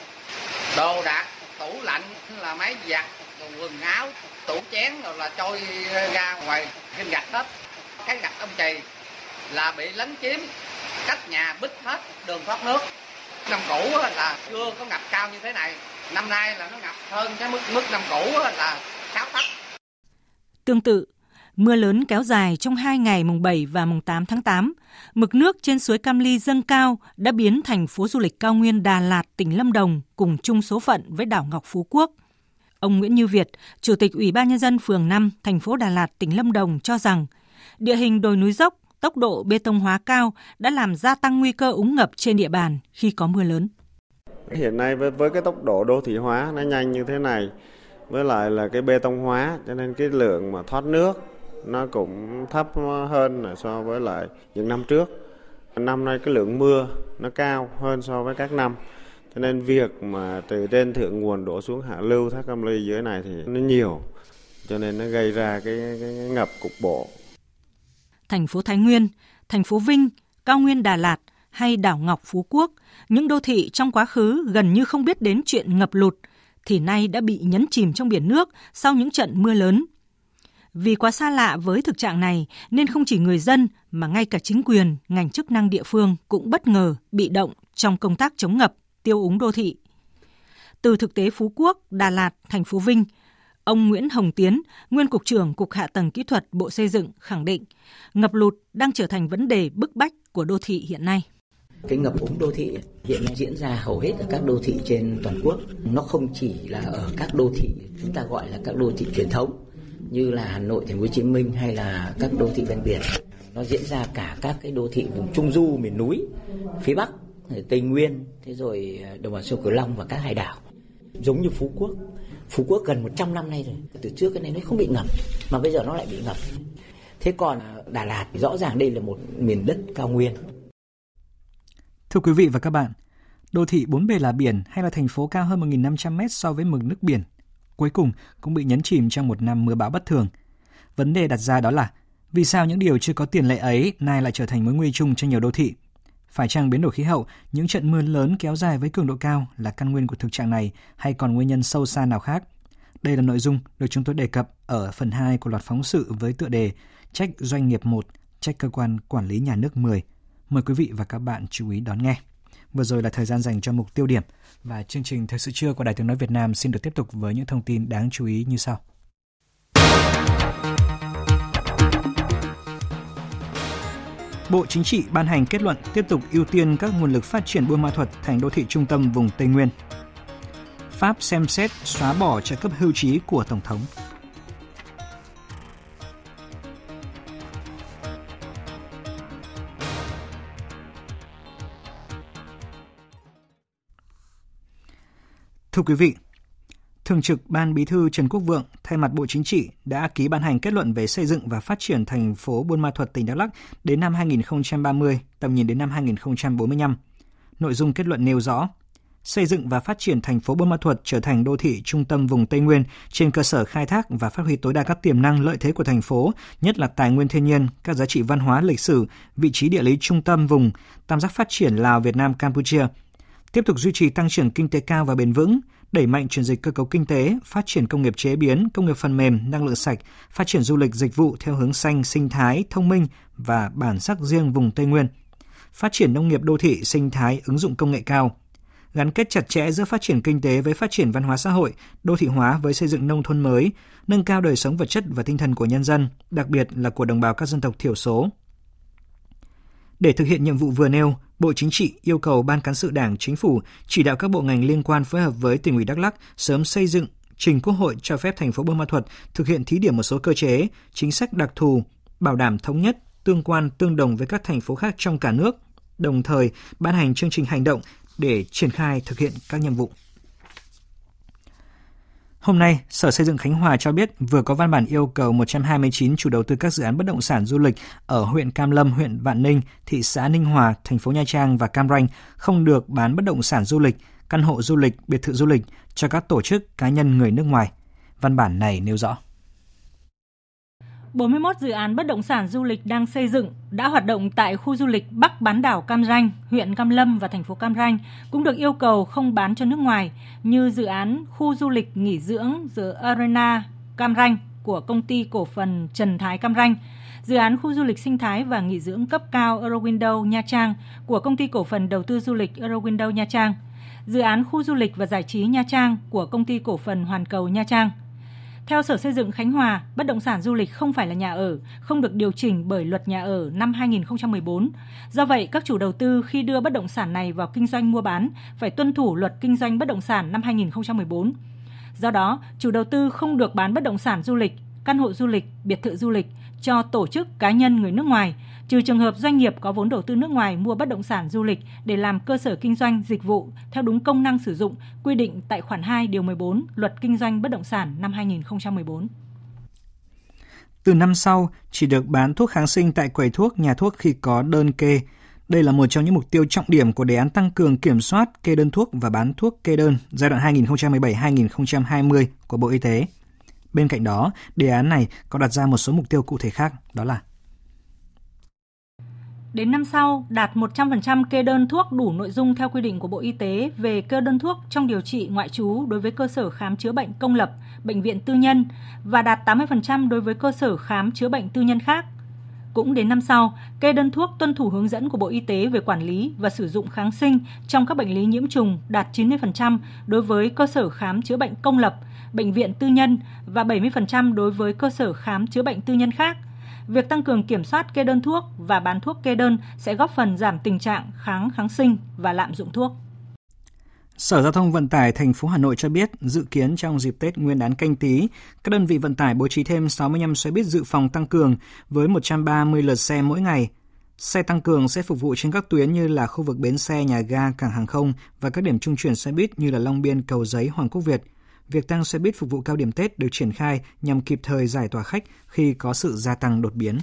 Đồ đạc, tủ lạnh là máy giặt, quần áo, tủ chén rồi là trôi ra ngoài kinh gạch hết. Cái gạch ông chì là bị lấn chiếm, cách nhà bích hết đường thoát nước. Năm cũ là chưa có ngập cao như thế này, năm nay là nó ngập hơn cái mức mức năm cũ là 6 tấc. Tương tự, mưa lớn kéo dài trong hai ngày mùng 7 và mùng 8 tháng 8, mực nước trên suối Cam Ly dâng cao đã biến thành phố du lịch cao nguyên Đà Lạt, tỉnh Lâm Đồng cùng chung số phận với đảo Ngọc Phú Quốc. Ông Nguyễn Như Việt, Chủ tịch Ủy ban Nhân dân phường 5, thành phố Đà Lạt, tỉnh Lâm Đồng cho rằng, địa hình đồi núi dốc, tốc độ bê tông hóa cao đã làm gia tăng nguy cơ úng ngập trên địa bàn khi có mưa lớn. Hiện nay với, với cái tốc độ đô thị hóa nó nhanh như thế này, với lại là cái bê tông hóa cho nên cái lượng mà thoát nước nó cũng thấp hơn so với lại những năm trước. Năm nay cái lượng mưa nó cao hơn so với các năm. Cho nên việc mà từ trên thượng nguồn đổ xuống hạ lưu thác Cam Ly dưới này thì nó nhiều. Cho nên nó gây ra cái, cái, cái ngập cục bộ. Thành phố Thái Nguyên, thành phố Vinh, cao nguyên Đà Lạt hay đảo Ngọc Phú Quốc, những đô thị trong quá khứ gần như không biết đến chuyện ngập lụt, thì nay đã bị nhấn chìm trong biển nước sau những trận mưa lớn. Vì quá xa lạ với thực trạng này nên không chỉ người dân mà ngay cả chính quyền, ngành chức năng địa phương cũng bất ngờ bị động trong công tác chống ngập, tiêu úng đô thị. Từ thực tế Phú Quốc, Đà Lạt, thành phố Vinh, ông Nguyễn Hồng Tiến, nguyên cục trưởng Cục Hạ tầng Kỹ thuật Bộ Xây dựng khẳng định ngập lụt đang trở thành vấn đề bức bách của đô thị hiện nay. Cái ngập úng đô thị hiện nay diễn ra hầu hết ở các đô thị trên toàn quốc. Nó không chỉ là ở các đô thị chúng ta gọi là các đô thị truyền thống như là Hà Nội, Thành phố Hồ Chí Minh hay là các đô thị ven biển. Nó diễn ra cả các cái đô thị vùng trung du miền núi, phía Bắc, Tây Nguyên, thế rồi ờ, đồng bằng sông Cửu Long và các hải đảo. Giống như Phú Quốc. Phú Quốc gần 100 năm nay rồi. Từ trước cái này nó không bị ngập mà bây giờ nó lại bị ngập. Thế còn Đà Lạt thì rõ ràng đây là một miền đất cao nguyên Thưa quý vị và các bạn, đô thị bốn bề là biển hay là thành phố cao hơn 1.500 mét so với mực nước biển, cuối cùng cũng bị nhấn chìm trong một năm mưa bão bất thường. Vấn đề đặt ra đó là vì sao những điều chưa có tiền lệ ấy nay lại trở thành mối nguy chung cho nhiều đô thị? Phải chăng biến đổi khí hậu, những trận mưa lớn kéo dài với cường độ cao là căn nguyên của thực trạng này hay còn nguyên nhân sâu xa nào khác? Đây là nội dung được chúng tôi đề cập ở phần 2 của loạt phóng sự với tựa đề Trách doanh nghiệp 1, trách cơ quan quản lý nhà nước 10. Mời quý vị và các bạn chú ý đón nghe. Vừa rồi là thời gian dành cho mục tiêu điểm và chương trình Thời sự trưa của Đài Tiếng Nói Việt Nam xin được tiếp tục với những thông tin đáng chú ý như sau. Bộ Chính trị ban hành kết luận tiếp tục ưu tiên các nguồn lực phát triển Buôn Ma Thuật thành đô thị trung tâm vùng Tây Nguyên. Pháp xem xét xóa bỏ trợ cấp hưu trí của Tổng thống. Thưa quý vị, Thường trực Ban Bí thư Trần Quốc Vượng thay mặt Bộ Chính trị đã ký ban hành kết luận về xây dựng và phát triển thành phố Buôn Ma Thuật tỉnh Đắk Lắk đến năm 2030, tầm nhìn đến năm 2045. Nội dung kết luận nêu rõ, xây dựng và phát triển thành phố Buôn Ma Thuật trở thành đô thị trung tâm vùng Tây Nguyên trên cơ sở khai thác và phát huy tối đa các tiềm năng lợi thế của thành phố, nhất là tài nguyên thiên nhiên, các giá trị văn hóa lịch sử, vị trí địa lý trung tâm vùng, tam giác phát triển Lào, Việt Nam, Campuchia. Tiếp tục duy trì tăng trưởng kinh tế cao và bền vững, đẩy mạnh chuyển dịch cơ cấu kinh tế, phát triển công nghiệp chế biến, công nghiệp phần mềm, năng lượng sạch, phát triển du lịch dịch vụ theo hướng xanh, sinh thái, thông minh và bản sắc riêng vùng Tây Nguyên. Phát triển nông nghiệp đô thị, sinh thái, ứng dụng công nghệ cao, gắn kết chặt chẽ giữa phát triển kinh tế với phát triển văn hóa xã hội, đô thị hóa với xây dựng nông thôn mới, nâng cao đời sống vật chất và tinh thần của nhân dân, đặc biệt là của đồng bào các dân tộc thiểu số. Để thực hiện nhiệm vụ vừa nêu, Bộ Chính trị yêu cầu Ban Cán sự Đảng, Chính phủ chỉ đạo các bộ ngành liên quan phối hợp với tỉnh ủy Đắk Lắk sớm xây dựng trình Quốc hội cho phép thành phố Buôn Ma Thuột thực hiện thí điểm một số cơ chế, chính sách đặc thù, bảo đảm thống nhất, tương quan tương đồng với các thành phố khác trong cả nước, đồng thời ban hành chương trình hành động để triển khai thực hiện các nhiệm vụ. Hôm nay, Sở Xây dựng Khánh Hòa cho biết vừa có văn bản yêu cầu 129 chủ đầu tư các dự án bất động sản du lịch ở huyện Cam Lâm, huyện Vạn Ninh, thị xã Ninh Hòa, thành phố Nha Trang và Cam Ranh không được bán bất động sản du lịch, căn hộ du lịch, biệt thự du lịch cho các tổ chức cá nhân người nước ngoài. Văn bản này nêu rõ. 41 dự án bất động sản du lịch đang xây dựng đã hoạt động tại khu du lịch Bắc bán đảo Cam Ranh, huyện Cam Lâm và thành phố Cam Ranh cũng được yêu cầu không bán cho nước ngoài như dự án khu du lịch nghỉ dưỡng The Arena Cam Ranh của công ty cổ phần Trần Thái Cam Ranh, dự án khu du lịch sinh thái và nghỉ dưỡng cấp cao Eurowindow Nha Trang của công ty cổ phần đầu tư du lịch Eurowindow Nha Trang, dự án khu du lịch và giải trí Nha Trang của công ty cổ phần Hoàn Cầu Nha Trang – theo Sở Xây dựng Khánh Hòa, bất động sản du lịch không phải là nhà ở, không được điều chỉnh bởi luật nhà ở năm 2014. Do vậy, các chủ đầu tư khi đưa bất động sản này vào kinh doanh mua bán phải tuân thủ luật kinh doanh bất động sản năm 2014. Do đó, chủ đầu tư không được bán bất động sản du lịch, căn hộ du lịch, biệt thự du lịch cho tổ chức cá nhân người nước ngoài, trừ trường hợp doanh nghiệp có vốn đầu tư nước ngoài mua bất động sản du lịch để làm cơ sở kinh doanh dịch vụ theo đúng công năng sử dụng quy định tại khoản 2 điều 14 Luật Kinh doanh bất động sản năm 2014. Từ năm sau, chỉ được bán thuốc kháng sinh tại quầy thuốc, nhà thuốc khi có đơn kê. Đây là một trong những mục tiêu trọng điểm của đề án tăng cường kiểm soát kê đơn thuốc và bán thuốc kê đơn giai đoạn 2017-2020 của Bộ Y tế. Bên cạnh đó, đề án này có đặt ra một số mục tiêu cụ thể khác, đó là Đến năm sau, đạt 100% kê đơn thuốc đủ nội dung theo quy định của Bộ Y tế về kê đơn thuốc trong điều trị ngoại trú đối với cơ sở khám chữa bệnh công lập, bệnh viện tư nhân và đạt 80% đối với cơ sở khám chữa bệnh tư nhân khác. Cũng đến năm sau, kê đơn thuốc tuân thủ hướng dẫn của Bộ Y tế về quản lý và sử dụng kháng sinh trong các bệnh lý nhiễm trùng đạt 90% đối với cơ sở khám chữa bệnh công lập, bệnh viện tư nhân và 70% đối với cơ sở khám chữa bệnh tư nhân khác. Việc tăng cường kiểm soát kê đơn thuốc và bán thuốc kê đơn sẽ góp phần giảm tình trạng kháng kháng sinh và lạm dụng thuốc. Sở Giao thông Vận tải thành phố Hà Nội cho biết dự kiến trong dịp Tết Nguyên đán canh tí, các đơn vị vận tải bố trí thêm 65 xe buýt dự phòng tăng cường với 130 lượt xe mỗi ngày. Xe tăng cường sẽ phục vụ trên các tuyến như là khu vực bến xe, nhà ga, cảng hàng không và các điểm trung chuyển xe buýt như là Long Biên, Cầu Giấy, Hoàng Quốc Việt – việc tăng xe buýt phục vụ cao điểm Tết được triển khai nhằm kịp thời giải tỏa khách khi có sự gia tăng đột biến.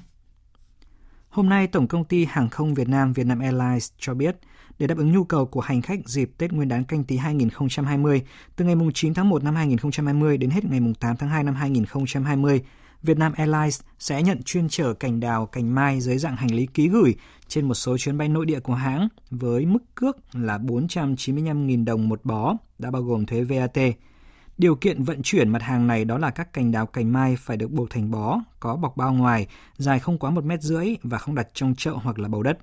Hôm nay, Tổng công ty Hàng không Việt Nam Vietnam Airlines cho biết, để đáp ứng nhu cầu của hành khách dịp Tết Nguyên đán canh tí 2020, từ ngày 9 tháng 1 năm 2020 đến hết ngày 8 tháng 2 năm 2020, Vietnam Airlines sẽ nhận chuyên chở cành đào, cành mai dưới dạng hành lý ký gửi trên một số chuyến bay nội địa của hãng với mức cước là 495.000 đồng một bó, đã bao gồm thuế VAT. Điều kiện vận chuyển mặt hàng này đó là các cành đào cành mai phải được buộc thành bó, có bọc bao ngoài, dài không quá một mét rưỡi và không đặt trong chậu hoặc là bầu đất.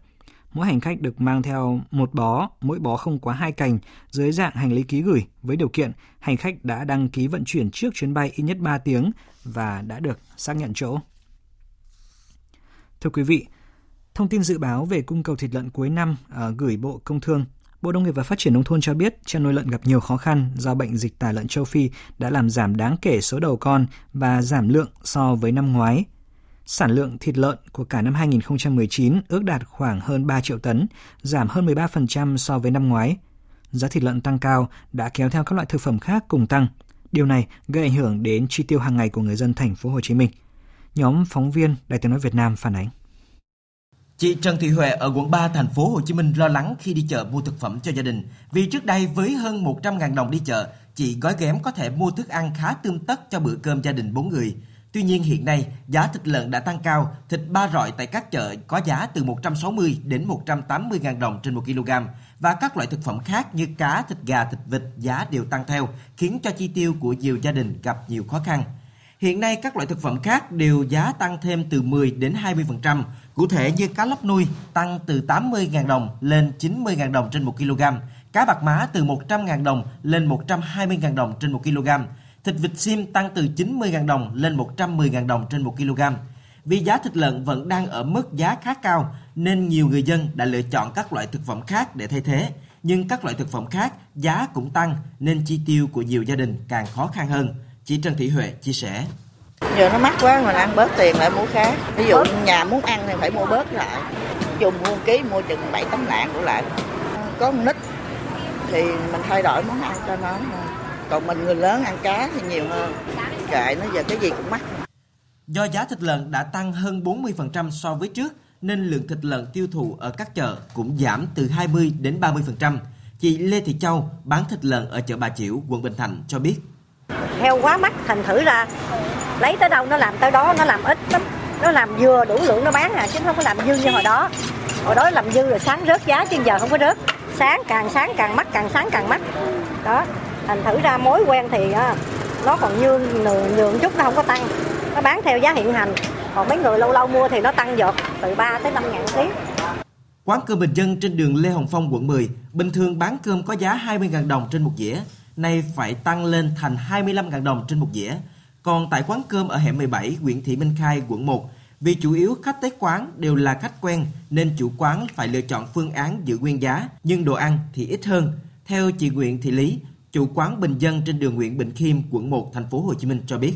Mỗi hành khách được mang theo một bó, mỗi bó không quá hai cành, dưới dạng hành lý ký gửi với điều kiện hành khách đã đăng ký vận chuyển trước chuyến bay ít nhất 3 tiếng và đã được xác nhận chỗ. Thưa quý vị, thông tin dự báo về cung cầu thịt lợn cuối năm ờ, gửi Bộ Công Thương Bộ Nông nghiệp và Phát triển Nông thôn cho biết chăn nuôi lợn gặp nhiều khó khăn do bệnh dịch tả lợn châu Phi đã làm giảm đáng kể số đầu con và giảm lượng so với năm ngoái. Sản lượng thịt lợn của cả năm 2019 ước đạt khoảng hơn 3 triệu tấn, giảm hơn 13% so với năm ngoái. Giá thịt lợn tăng cao đã kéo theo các loại thực phẩm khác cùng tăng. Điều này gây ảnh hưởng đến chi tiêu hàng ngày của người dân thành phố Hồ Chí Minh. Nhóm phóng viên Đài Tiếng nói Việt Nam phản ánh. Chị Trần Thị Huệ ở quận 3 thành phố Hồ Chí Minh lo lắng khi đi chợ mua thực phẩm cho gia đình vì trước đây với hơn 100.000 đồng đi chợ, chị gói ghém có thể mua thức ăn khá tươm tất cho bữa cơm gia đình 4 người. Tuy nhiên hiện nay giá thịt lợn đã tăng cao, thịt ba rọi tại các chợ có giá từ 160 đến 180 ngàn đồng trên 1 kg và các loại thực phẩm khác như cá, thịt gà, thịt vịt giá đều tăng theo, khiến cho chi tiêu của nhiều gia đình gặp nhiều khó khăn. Hiện nay các loại thực phẩm khác đều giá tăng thêm từ 10 đến 20%, cụ thể như cá lóc nuôi tăng từ 80.000 đồng lên 90.000 đồng trên 1 kg, cá bạc má từ 100.000 đồng lên 120.000 đồng trên 1 kg, thịt vịt sim tăng từ 90.000 đồng lên 110.000 đồng trên 1 kg. Vì giá thịt lợn vẫn đang ở mức giá khá cao nên nhiều người dân đã lựa chọn các loại thực phẩm khác để thay thế. Nhưng các loại thực phẩm khác giá cũng tăng nên chi tiêu của nhiều gia đình càng khó khăn hơn. Chị Trần Thị Huệ chia sẻ. Giờ nó mắc quá mình ăn bớt tiền lại mua khác. Ví dụ nhà muốn ăn thì phải mua bớt lại. Dùng mua ký mua chừng 7 tấm lạng của lại. Có một nít thì mình thay đổi món ăn cho nó. Còn mình người lớn ăn cá thì nhiều hơn. Kệ nó giờ cái gì cũng mắc. Do giá thịt lợn đã tăng hơn 40% so với trước, nên lượng thịt lợn tiêu thụ ở các chợ cũng giảm từ 20 đến 30%. Chị Lê Thị Châu bán thịt lợn ở chợ Bà Chiểu, quận Bình Thạnh cho biết. Heo quá mắc thành thử ra lấy tới đâu nó làm tới đó, nó làm ít lắm. Nó làm vừa đủ lượng nó bán à, chứ không có làm dư như hồi đó. Hồi đó làm dư rồi sáng rớt giá chứ giờ không có rớt. Sáng càng sáng càng mắc, càng sáng càng mắc. Đó, thành thử ra mối quen thì à, nó còn nhường, nhường chút nó không có tăng nó bán theo giá hiện hành còn mấy người lâu lâu mua thì nó tăng dột từ 3 tới 5 ngàn ký Quán cơm bình dân trên đường Lê Hồng Phong, quận 10, bình thường bán cơm có giá 20.000 đồng trên một dĩa, nay phải tăng lên thành 25.000 đồng trên một dĩa. Còn tại quán cơm ở hẻm 17, huyện Thị Minh Khai, quận 1, vì chủ yếu khách tới quán đều là khách quen nên chủ quán phải lựa chọn phương án giữ nguyên giá, nhưng đồ ăn thì ít hơn. Theo chị Nguyễn Thị Lý, chủ quán bình dân trên đường Nguyễn Bình Khiêm, quận 1, thành phố Hồ Chí Minh cho biết.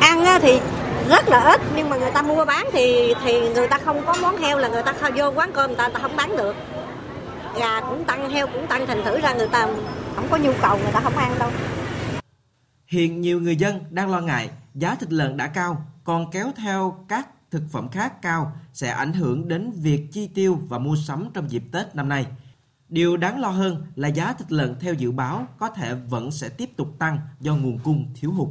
Ăn thì rất là ít nhưng mà người ta mua bán thì thì người ta không có món heo là người ta không vô quán cơm người ta, người ta không bán được. Gà cũng tăng, heo cũng tăng thành thử ra người ta không có nhu cầu người ta không ăn đâu. Hiện nhiều người dân đang lo ngại giá thịt lợn đã cao, còn kéo theo các thực phẩm khác cao sẽ ảnh hưởng đến việc chi tiêu và mua sắm trong dịp Tết năm nay. Điều đáng lo hơn là giá thịt lợn theo dự báo có thể vẫn sẽ tiếp tục tăng do nguồn cung thiếu hụt.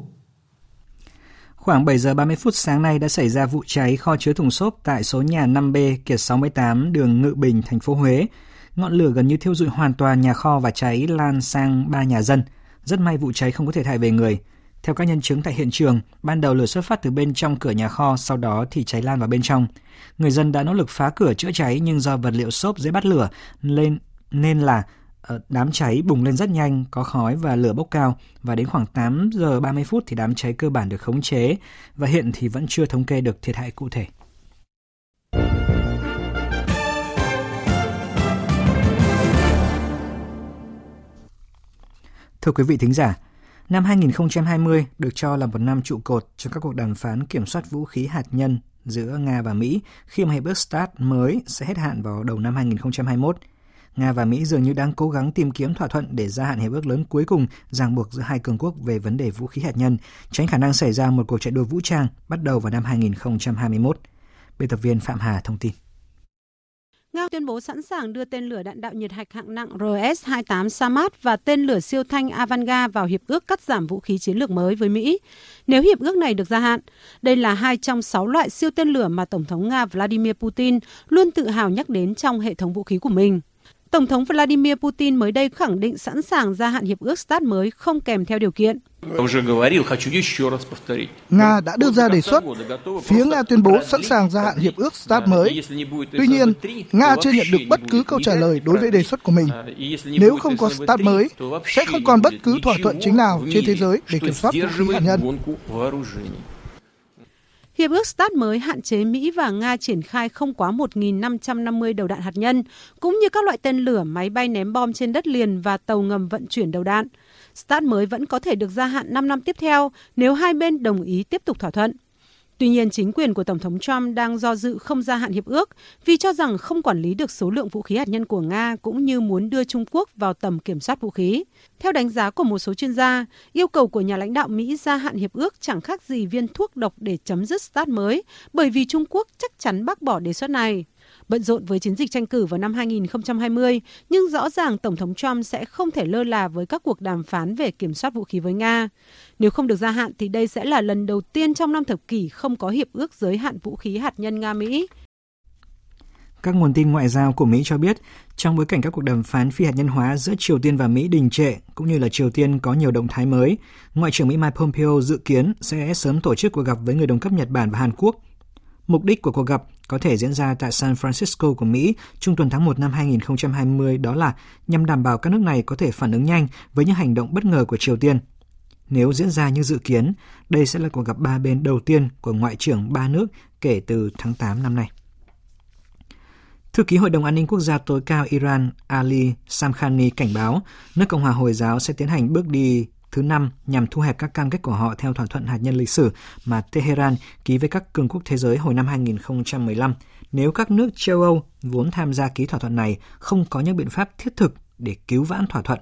Khoảng 7 giờ 30 phút sáng nay đã xảy ra vụ cháy kho chứa thùng xốp tại số nhà 5B Kiệt 68 đường Ngự Bình, thành phố Huế. Ngọn lửa gần như thiêu rụi hoàn toàn nhà kho và cháy lan sang ba nhà dân. Rất may vụ cháy không có thiệt hại về người. Theo các nhân chứng tại hiện trường, ban đầu lửa xuất phát từ bên trong cửa nhà kho, sau đó thì cháy lan vào bên trong. Người dân đã nỗ lực phá cửa chữa cháy nhưng do vật liệu xốp dễ bắt lửa lên nên là ờ, đám cháy bùng lên rất nhanh, có khói và lửa bốc cao và đến khoảng 8 giờ 30 phút thì đám cháy cơ bản được khống chế và hiện thì vẫn chưa thống kê được thiệt hại cụ thể. Thưa quý vị thính giả, năm 2020 được cho là một năm trụ cột trong các cuộc đàm phán kiểm soát vũ khí hạt nhân giữa Nga và Mỹ khi mà hiệp ước START mới sẽ hết hạn vào đầu năm 2021. Nga và Mỹ dường như đang cố gắng tìm kiếm thỏa thuận để gia hạn hiệp ước lớn cuối cùng ràng buộc giữa hai cường quốc về vấn đề vũ khí hạt nhân, tránh khả năng xảy ra một cuộc chạy đua vũ trang bắt đầu vào năm 2021. Biên tập viên Phạm Hà thông tin. Nga tuyên bố sẵn sàng đưa tên lửa đạn đạo nhiệt hạch hạng nặng RS-28 Samad và tên lửa siêu thanh Avanga vào hiệp ước cắt giảm vũ khí chiến lược mới với Mỹ. Nếu hiệp ước này được gia hạn, đây là hai trong sáu loại siêu tên lửa mà Tổng thống Nga Vladimir Putin luôn tự hào nhắc đến trong hệ thống vũ khí của mình. Tổng thống Vladimir Putin mới đây khẳng định sẵn sàng gia hạn hiệp ước START mới không kèm theo điều kiện. Nga đã đưa ra đề xuất, phía Nga tuyên bố sẵn sàng gia hạn hiệp ước START mới. Tuy nhiên, Nga chưa nhận được bất cứ câu trả lời đối với đề xuất của mình. Nếu không có START mới, sẽ không còn bất cứ thỏa thuận chính nào trên thế giới để kiểm soát vũ khí hạt nhân. Hiệp ước START mới hạn chế Mỹ và Nga triển khai không quá 1.550 đầu đạn hạt nhân, cũng như các loại tên lửa, máy bay ném bom trên đất liền và tàu ngầm vận chuyển đầu đạn. START mới vẫn có thể được gia hạn 5 năm tiếp theo nếu hai bên đồng ý tiếp tục thỏa thuận. Tuy nhiên, chính quyền của Tổng thống Trump đang do dự không gia hạn hiệp ước vì cho rằng không quản lý được số lượng vũ khí hạt nhân của Nga cũng như muốn đưa Trung Quốc vào tầm kiểm soát vũ khí. Theo đánh giá của một số chuyên gia, yêu cầu của nhà lãnh đạo Mỹ gia hạn hiệp ước chẳng khác gì viên thuốc độc để chấm dứt START mới, bởi vì Trung Quốc chắc chắn bác bỏ đề xuất này bận rộn với chiến dịch tranh cử vào năm 2020, nhưng rõ ràng Tổng thống Trump sẽ không thể lơ là với các cuộc đàm phán về kiểm soát vũ khí với Nga. Nếu không được gia hạn thì đây sẽ là lần đầu tiên trong năm thập kỷ không có hiệp ước giới hạn vũ khí hạt nhân Nga-Mỹ. Các nguồn tin ngoại giao của Mỹ cho biết, trong bối cảnh các cuộc đàm phán phi hạt nhân hóa giữa Triều Tiên và Mỹ đình trệ, cũng như là Triều Tiên có nhiều động thái mới, Ngoại trưởng Mỹ Mike Pompeo dự kiến sẽ sớm tổ chức cuộc gặp với người đồng cấp Nhật Bản và Hàn Quốc. Mục đích của cuộc gặp có thể diễn ra tại San Francisco của Mỹ trung tuần tháng 1 năm 2020 đó là nhằm đảm bảo các nước này có thể phản ứng nhanh với những hành động bất ngờ của Triều Tiên. Nếu diễn ra như dự kiến, đây sẽ là cuộc gặp ba bên đầu tiên của Ngoại trưởng ba nước kể từ tháng 8 năm nay. Thư ký Hội đồng An ninh Quốc gia tối cao Iran Ali Samkhani cảnh báo nước Cộng hòa Hồi giáo sẽ tiến hành bước đi thứ năm nhằm thu hẹp các cam kết của họ theo thỏa thuận hạt nhân lịch sử mà Tehran ký với các cường quốc thế giới hồi năm 2015 nếu các nước châu Âu vốn tham gia ký thỏa thuận này không có những biện pháp thiết thực để cứu vãn thỏa thuận.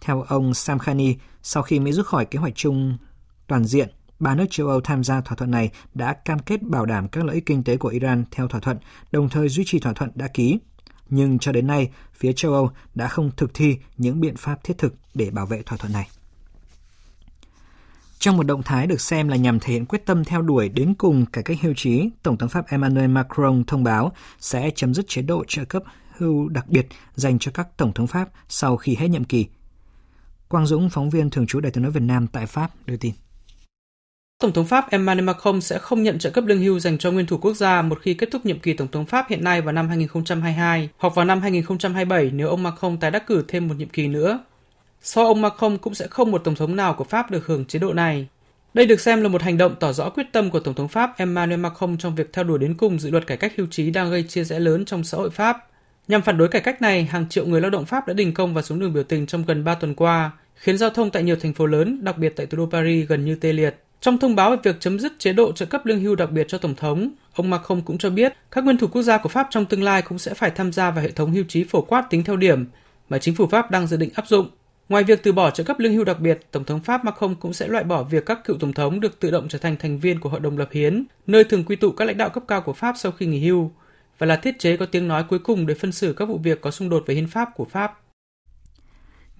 Theo ông Samkhani, sau khi Mỹ rút khỏi kế hoạch chung toàn diện, ba nước châu Âu tham gia thỏa thuận này đã cam kết bảo đảm các lợi ích kinh tế của Iran theo thỏa thuận, đồng thời duy trì thỏa thuận đã ký. Nhưng cho đến nay, phía châu Âu đã không thực thi những biện pháp thiết thực để bảo vệ thỏa thuận này. Trong một động thái được xem là nhằm thể hiện quyết tâm theo đuổi đến cùng cải cách hưu trí, Tổng thống Pháp Emmanuel Macron thông báo sẽ chấm dứt chế độ trợ cấp hưu đặc biệt dành cho các tổng thống Pháp sau khi hết nhiệm kỳ. Quang Dũng, phóng viên thường trú Đại tiếng nói Việt Nam tại Pháp đưa tin. Tổng thống Pháp Emmanuel Macron sẽ không nhận trợ cấp lương hưu dành cho nguyên thủ quốc gia một khi kết thúc nhiệm kỳ Tổng thống Pháp hiện nay vào năm 2022 hoặc vào năm 2027 nếu ông Macron tái đắc cử thêm một nhiệm kỳ nữa. Sau ông Macron cũng sẽ không một tổng thống nào của Pháp được hưởng chế độ này. Đây được xem là một hành động tỏ rõ quyết tâm của Tổng thống Pháp Emmanuel Macron trong việc theo đuổi đến cùng dự luật cải cách hưu trí đang gây chia rẽ lớn trong xã hội Pháp. Nhằm phản đối cải cách này, hàng triệu người lao động Pháp đã đình công và xuống đường biểu tình trong gần 3 tuần qua, khiến giao thông tại nhiều thành phố lớn, đặc biệt tại thủ đô Paris gần như tê liệt. Trong thông báo về việc chấm dứt chế độ trợ cấp lương hưu đặc biệt cho Tổng thống, ông Macron cũng cho biết các nguyên thủ quốc gia của Pháp trong tương lai cũng sẽ phải tham gia vào hệ thống hưu trí phổ quát tính theo điểm mà chính phủ Pháp đang dự định áp dụng. Ngoài việc từ bỏ trợ cấp lương hưu đặc biệt, Tổng thống Pháp Macron cũng sẽ loại bỏ việc các cựu tổng thống được tự động trở thành thành viên của Hội đồng lập hiến, nơi thường quy tụ các lãnh đạo cấp cao của Pháp sau khi nghỉ hưu, và là thiết chế có tiếng nói cuối cùng để phân xử các vụ việc có xung đột với hiến pháp của Pháp.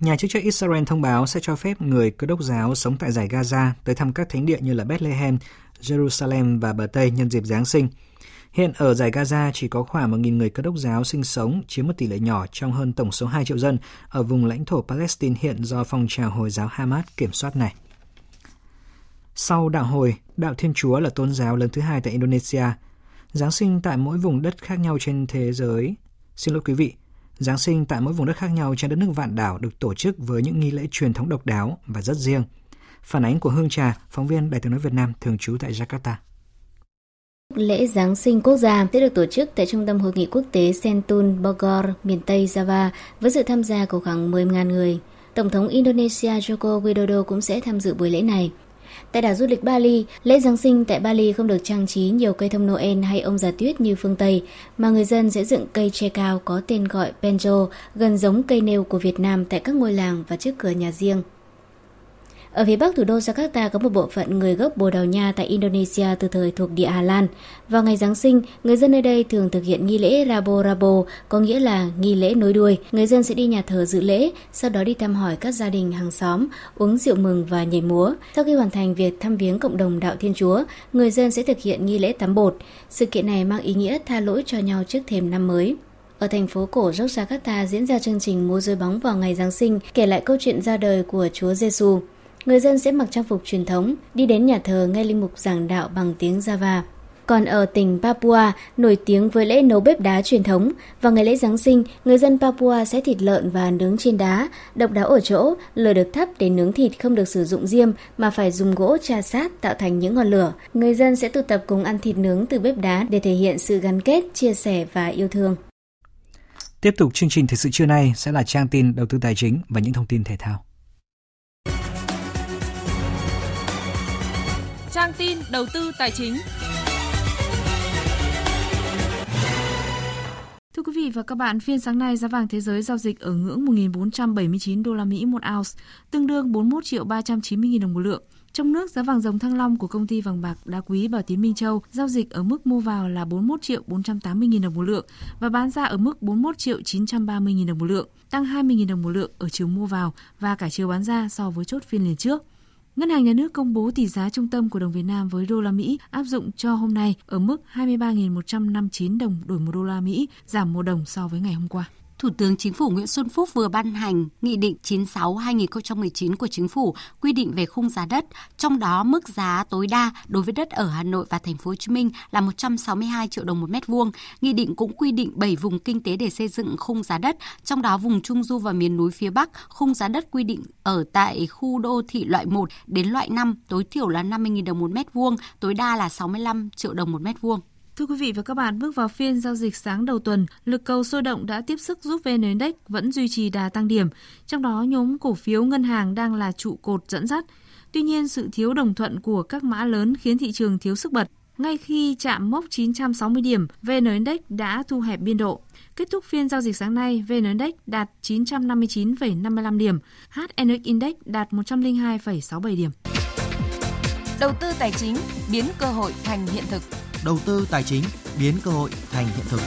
Nhà chức trách Israel thông báo sẽ cho phép người cơ đốc giáo sống tại giải Gaza tới thăm các thánh địa như là Bethlehem, Jerusalem và bờ Tây nhân dịp Giáng sinh. Hiện ở giải Gaza chỉ có khoảng 1.000 người cơ đốc giáo sinh sống, chiếm một tỷ lệ nhỏ trong hơn tổng số 2 triệu dân ở vùng lãnh thổ Palestine hiện do phong trào Hồi giáo Hamas kiểm soát này. Sau đạo hồi, đạo Thiên Chúa là tôn giáo lớn thứ hai tại Indonesia. Giáng sinh tại mỗi vùng đất khác nhau trên thế giới. Xin lỗi quý vị, Giáng sinh tại mỗi vùng đất khác nhau trên đất nước vạn đảo được tổ chức với những nghi lễ truyền thống độc đáo và rất riêng. Phản ánh của Hương Trà, phóng viên Đài tiếng nói Việt Nam thường trú tại Jakarta. Lễ Giáng sinh quốc gia sẽ được tổ chức tại Trung tâm Hội nghị quốc tế Sentul Bogor, miền Tây Java, với sự tham gia của khoảng 10.000 người. Tổng thống Indonesia Joko Widodo cũng sẽ tham dự buổi lễ này. Tại đảo du lịch Bali, lễ Giáng sinh tại Bali không được trang trí nhiều cây thông Noel hay ông già tuyết như phương Tây, mà người dân sẽ dựng cây tre cao có tên gọi Penjo, gần giống cây nêu của Việt Nam tại các ngôi làng và trước cửa nhà riêng. Ở phía bắc thủ đô Jakarta có một bộ phận người gốc Bồ Đào Nha tại Indonesia từ thời thuộc địa Hà Lan. Vào ngày Giáng sinh, người dân nơi đây thường thực hiện nghi lễ Rabo Rabo, có nghĩa là nghi lễ nối đuôi. Người dân sẽ đi nhà thờ dự lễ, sau đó đi thăm hỏi các gia đình hàng xóm, uống rượu mừng và nhảy múa. Sau khi hoàn thành việc thăm viếng cộng đồng đạo Thiên Chúa, người dân sẽ thực hiện nghi lễ tắm bột. Sự kiện này mang ý nghĩa tha lỗi cho nhau trước thềm năm mới. Ở thành phố cổ Jakarta diễn ra chương trình múa rối bóng vào ngày Giáng sinh, kể lại câu chuyện ra đời của Chúa Giêsu. Người dân sẽ mặc trang phục truyền thống, đi đến nhà thờ nghe linh mục giảng đạo bằng tiếng Java. Còn ở tỉnh Papua, nổi tiếng với lễ nấu bếp đá truyền thống, vào ngày lễ Giáng sinh, người dân Papua sẽ thịt lợn và nướng trên đá. Độc đáo ở chỗ, lửa được thắp để nướng thịt không được sử dụng diêm mà phải dùng gỗ trà sát tạo thành những ngọn lửa. Người dân sẽ tụ tập cùng ăn thịt nướng từ bếp đá để thể hiện sự gắn kết, chia sẻ và yêu thương. Tiếp tục chương trình thời sự trưa nay sẽ là trang tin đầu tư tài chính và những thông tin thể thao. Trang tin đầu tư tài chính. Thưa quý vị và các bạn, phiên sáng nay giá vàng thế giới giao dịch ở ngưỡng 1.479 đô la Mỹ một ounce, tương đương 41 triệu 390 000 đồng một lượng. Trong nước, giá vàng dòng thăng long của công ty vàng bạc đá quý Bảo Tín Minh Châu giao dịch ở mức mua vào là 41 triệu 480 000 đồng một lượng và bán ra ở mức 41 triệu 930 000 đồng một lượng, tăng 20 000 đồng một lượng ở chiều mua vào và cả chiều bán ra so với chốt phiên liền trước. Ngân hàng Nhà nước công bố tỷ giá trung tâm của đồng Việt Nam với đô la Mỹ áp dụng cho hôm nay ở mức 23.159 đồng đổi một đô la Mỹ, giảm 1 đồng so với ngày hôm qua. Thủ tướng Chính phủ Nguyễn Xuân Phúc vừa ban hành Nghị định 96-2019 của Chính phủ quy định về khung giá đất, trong đó mức giá tối đa đối với đất ở Hà Nội và Thành phố Hồ Chí Minh là 162 triệu đồng một mét vuông. Nghị định cũng quy định 7 vùng kinh tế để xây dựng khung giá đất, trong đó vùng Trung Du và miền núi phía Bắc, khung giá đất quy định ở tại khu đô thị loại 1 đến loại 5 tối thiểu là 50.000 đồng một mét vuông, tối đa là 65 triệu đồng một mét vuông. Thưa quý vị và các bạn, bước vào phiên giao dịch sáng đầu tuần, lực cầu sôi động đã tiếp sức giúp VN Index vẫn duy trì đà tăng điểm, trong đó nhóm cổ phiếu ngân hàng đang là trụ cột dẫn dắt. Tuy nhiên, sự thiếu đồng thuận của các mã lớn khiến thị trường thiếu sức bật. Ngay khi chạm mốc 960 điểm, VN Index đã thu hẹp biên độ. Kết thúc phiên giao dịch sáng nay, VN Index đạt 959,55 điểm, HNX Index đạt 102,67 điểm. Đầu tư tài chính biến cơ hội thành hiện thực đầu tư tài chính biến cơ hội thành hiện thực.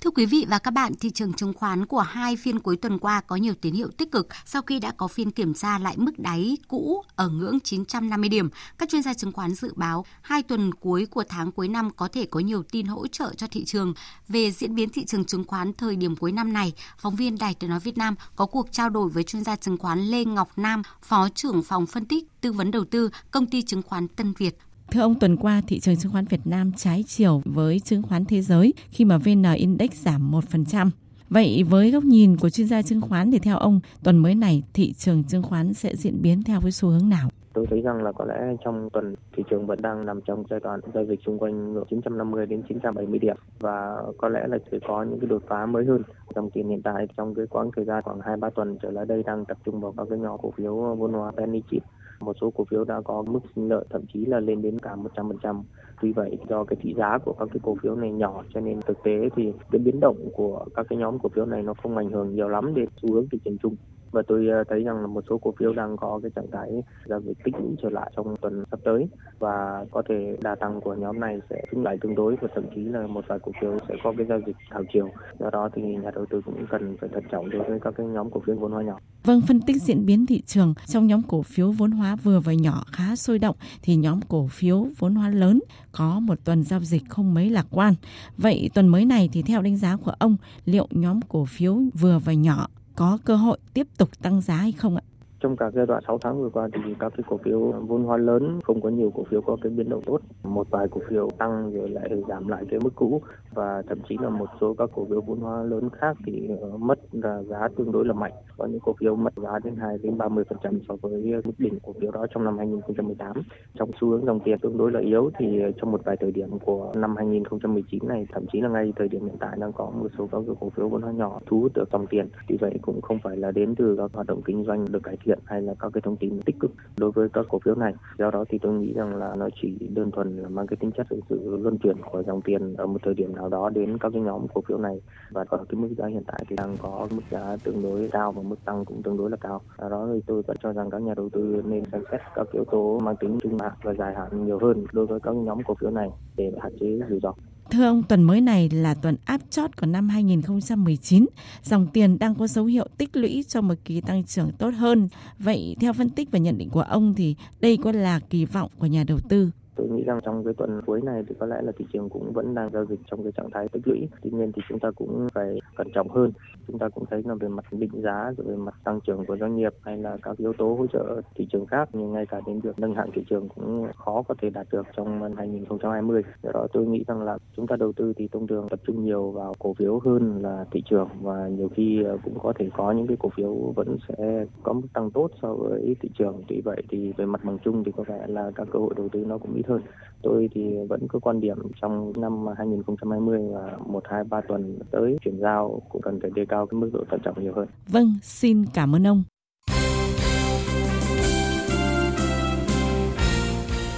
Thưa quý vị và các bạn, thị trường chứng khoán của hai phiên cuối tuần qua có nhiều tín hiệu tích cực sau khi đã có phiên kiểm tra lại mức đáy cũ ở ngưỡng 950 điểm. Các chuyên gia chứng khoán dự báo hai tuần cuối của tháng cuối năm có thể có nhiều tin hỗ trợ cho thị trường. Về diễn biến thị trường chứng khoán thời điểm cuối năm này, phóng viên Đài Tiếng nói Việt Nam có cuộc trao đổi với chuyên gia chứng khoán Lê Ngọc Nam, Phó trưởng phòng phân tích tư vấn đầu tư công ty chứng khoán Tân Việt Thưa ông, tuần qua thị trường chứng khoán Việt Nam trái chiều với chứng khoán thế giới khi mà VN Index giảm 1%. Vậy với góc nhìn của chuyên gia chứng khoán thì theo ông, tuần mới này thị trường chứng khoán sẽ diễn biến theo với xu hướng nào? Tôi thấy rằng là có lẽ trong tuần thị trường vẫn đang nằm trong giai đoạn giao dịch xung quanh ngưỡng 950 đến 970 điểm và có lẽ là sẽ có những cái đột phá mới hơn. Dòng tiền hiện tại trong cái quãng thời gian khoảng 2 3 tuần trở lại đây đang tập trung vào các cái nhóm cổ phiếu vốn hóa penny chip một số cổ phiếu đã có mức sinh lợi, thậm chí là lên đến cả 100%. Tuy vậy, do cái thị giá của các cái cổ phiếu này nhỏ, cho nên thực tế thì cái biến động của các cái nhóm cổ phiếu này nó không ảnh hưởng nhiều lắm đến xu hướng thị trường chung và tôi ờ, thấy rằng là một số cổ phiếu đang có cái trạng thái giao dịch tích lũy trở lại trong tuần sắp tới và có thể đà tăng của nhóm này sẽ chứng lại tương đối và thậm chí là một vài cổ phiếu sẽ có cái giao dịch thảo chiều do đó thì nhà đầu tư cũng cần phải thận trọng đối với các cái nhóm cổ phiếu vốn hóa nhỏ. Vâng, phân tích diễn biến thị trường trong nhóm cổ phiếu vốn hóa vừa và nhỏ khá sôi động thì nhóm cổ phiếu vốn hóa lớn có một tuần giao dịch không mấy lạc quan. Vậy tuần mới này thì theo đánh giá của ông liệu nhóm cổ phiếu vừa và nhỏ có cơ hội tiếp tục tăng giá hay không ạ? Trong cả giai đoạn 6 tháng vừa qua thì các cái cổ phiếu vốn hóa lớn, không có nhiều cổ phiếu có cái biến động tốt. Một vài cổ phiếu tăng rồi lại giảm lại cái mức cũ và thậm chí là một số các cổ phiếu vốn hóa lớn khác thì ờ, mất là giá tương đối là mạnh. Có những cổ phiếu mất giá đến 2 đến 30% so với mức đỉnh cổ phiếu đó trong năm 2018. Trong xu hướng dòng tiền tương đối là yếu thì ờ, trong một vài thời điểm của năm 2019 này, thậm chí là ngay thời điểm hiện tại đang có một số các cổ phiếu vốn hóa nhỏ thu hút được dòng tiền. Vì vậy cũng không phải là đến từ các hoạt động kinh doanh được cải thiện thiện hay là các cái thông tin tích cực đối với các cổ phiếu này. Do đó thì tôi nghĩ rằng là nó chỉ đơn thuần là mang cái tính chất sự luân chuyển của dòng tiền ở một thời điểm nào đó đến các cái nhóm cổ phiếu này và ở cái mức giá hiện tại thì đang có mức giá tương đối cao và mức tăng cũng tương đối là cao. Do đó thì tôi vẫn cho rằng các nhà đầu tư nên xem xét các yếu tố mang tính trung hạn và dài hạn nhiều hơn đối với các nhóm cổ phiếu này để hạn chế rủi ro. Thưa ông, tuần mới này là tuần áp chót của năm 2019. Dòng tiền đang có dấu hiệu tích lũy cho một kỳ tăng trưởng tốt hơn. Vậy theo phân tích và nhận định của ông thì đây có là kỳ vọng của nhà đầu tư tôi nghĩ rằng trong cái tuần cuối này thì có lẽ là thị trường cũng vẫn đang giao dịch trong cái trạng thái tích lũy. Tuy nhiên thì chúng ta cũng phải cẩn trọng hơn. Chúng ta cũng thấy là về mặt định giá, rồi về mặt tăng trưởng của doanh nghiệp hay là các yếu tố hỗ trợ thị trường khác, nhưng ngay cả đến việc nâng hạng thị trường cũng khó có thể đạt được trong năm 2020 do đó tôi nghĩ rằng là chúng ta đầu tư thì thông thường tập trung nhiều vào cổ phiếu hơn là thị trường, và nhiều khi ờ, cũng có thể có những cái cổ phiếu vẫn sẽ có mức tăng tốt so với thị trường. Tuy vậy thì về mặt bằng chung thì có vẻ là các cơ hội đầu tư nó cũng ít hơn. Tôi thì vẫn có quan điểm trong năm 2020 và 1, 2, 3 tuần tới chuyển giao cũng cần phải đề cao cái mức độ thận trọng nhiều hơn. Vâng, xin cảm ơn ông.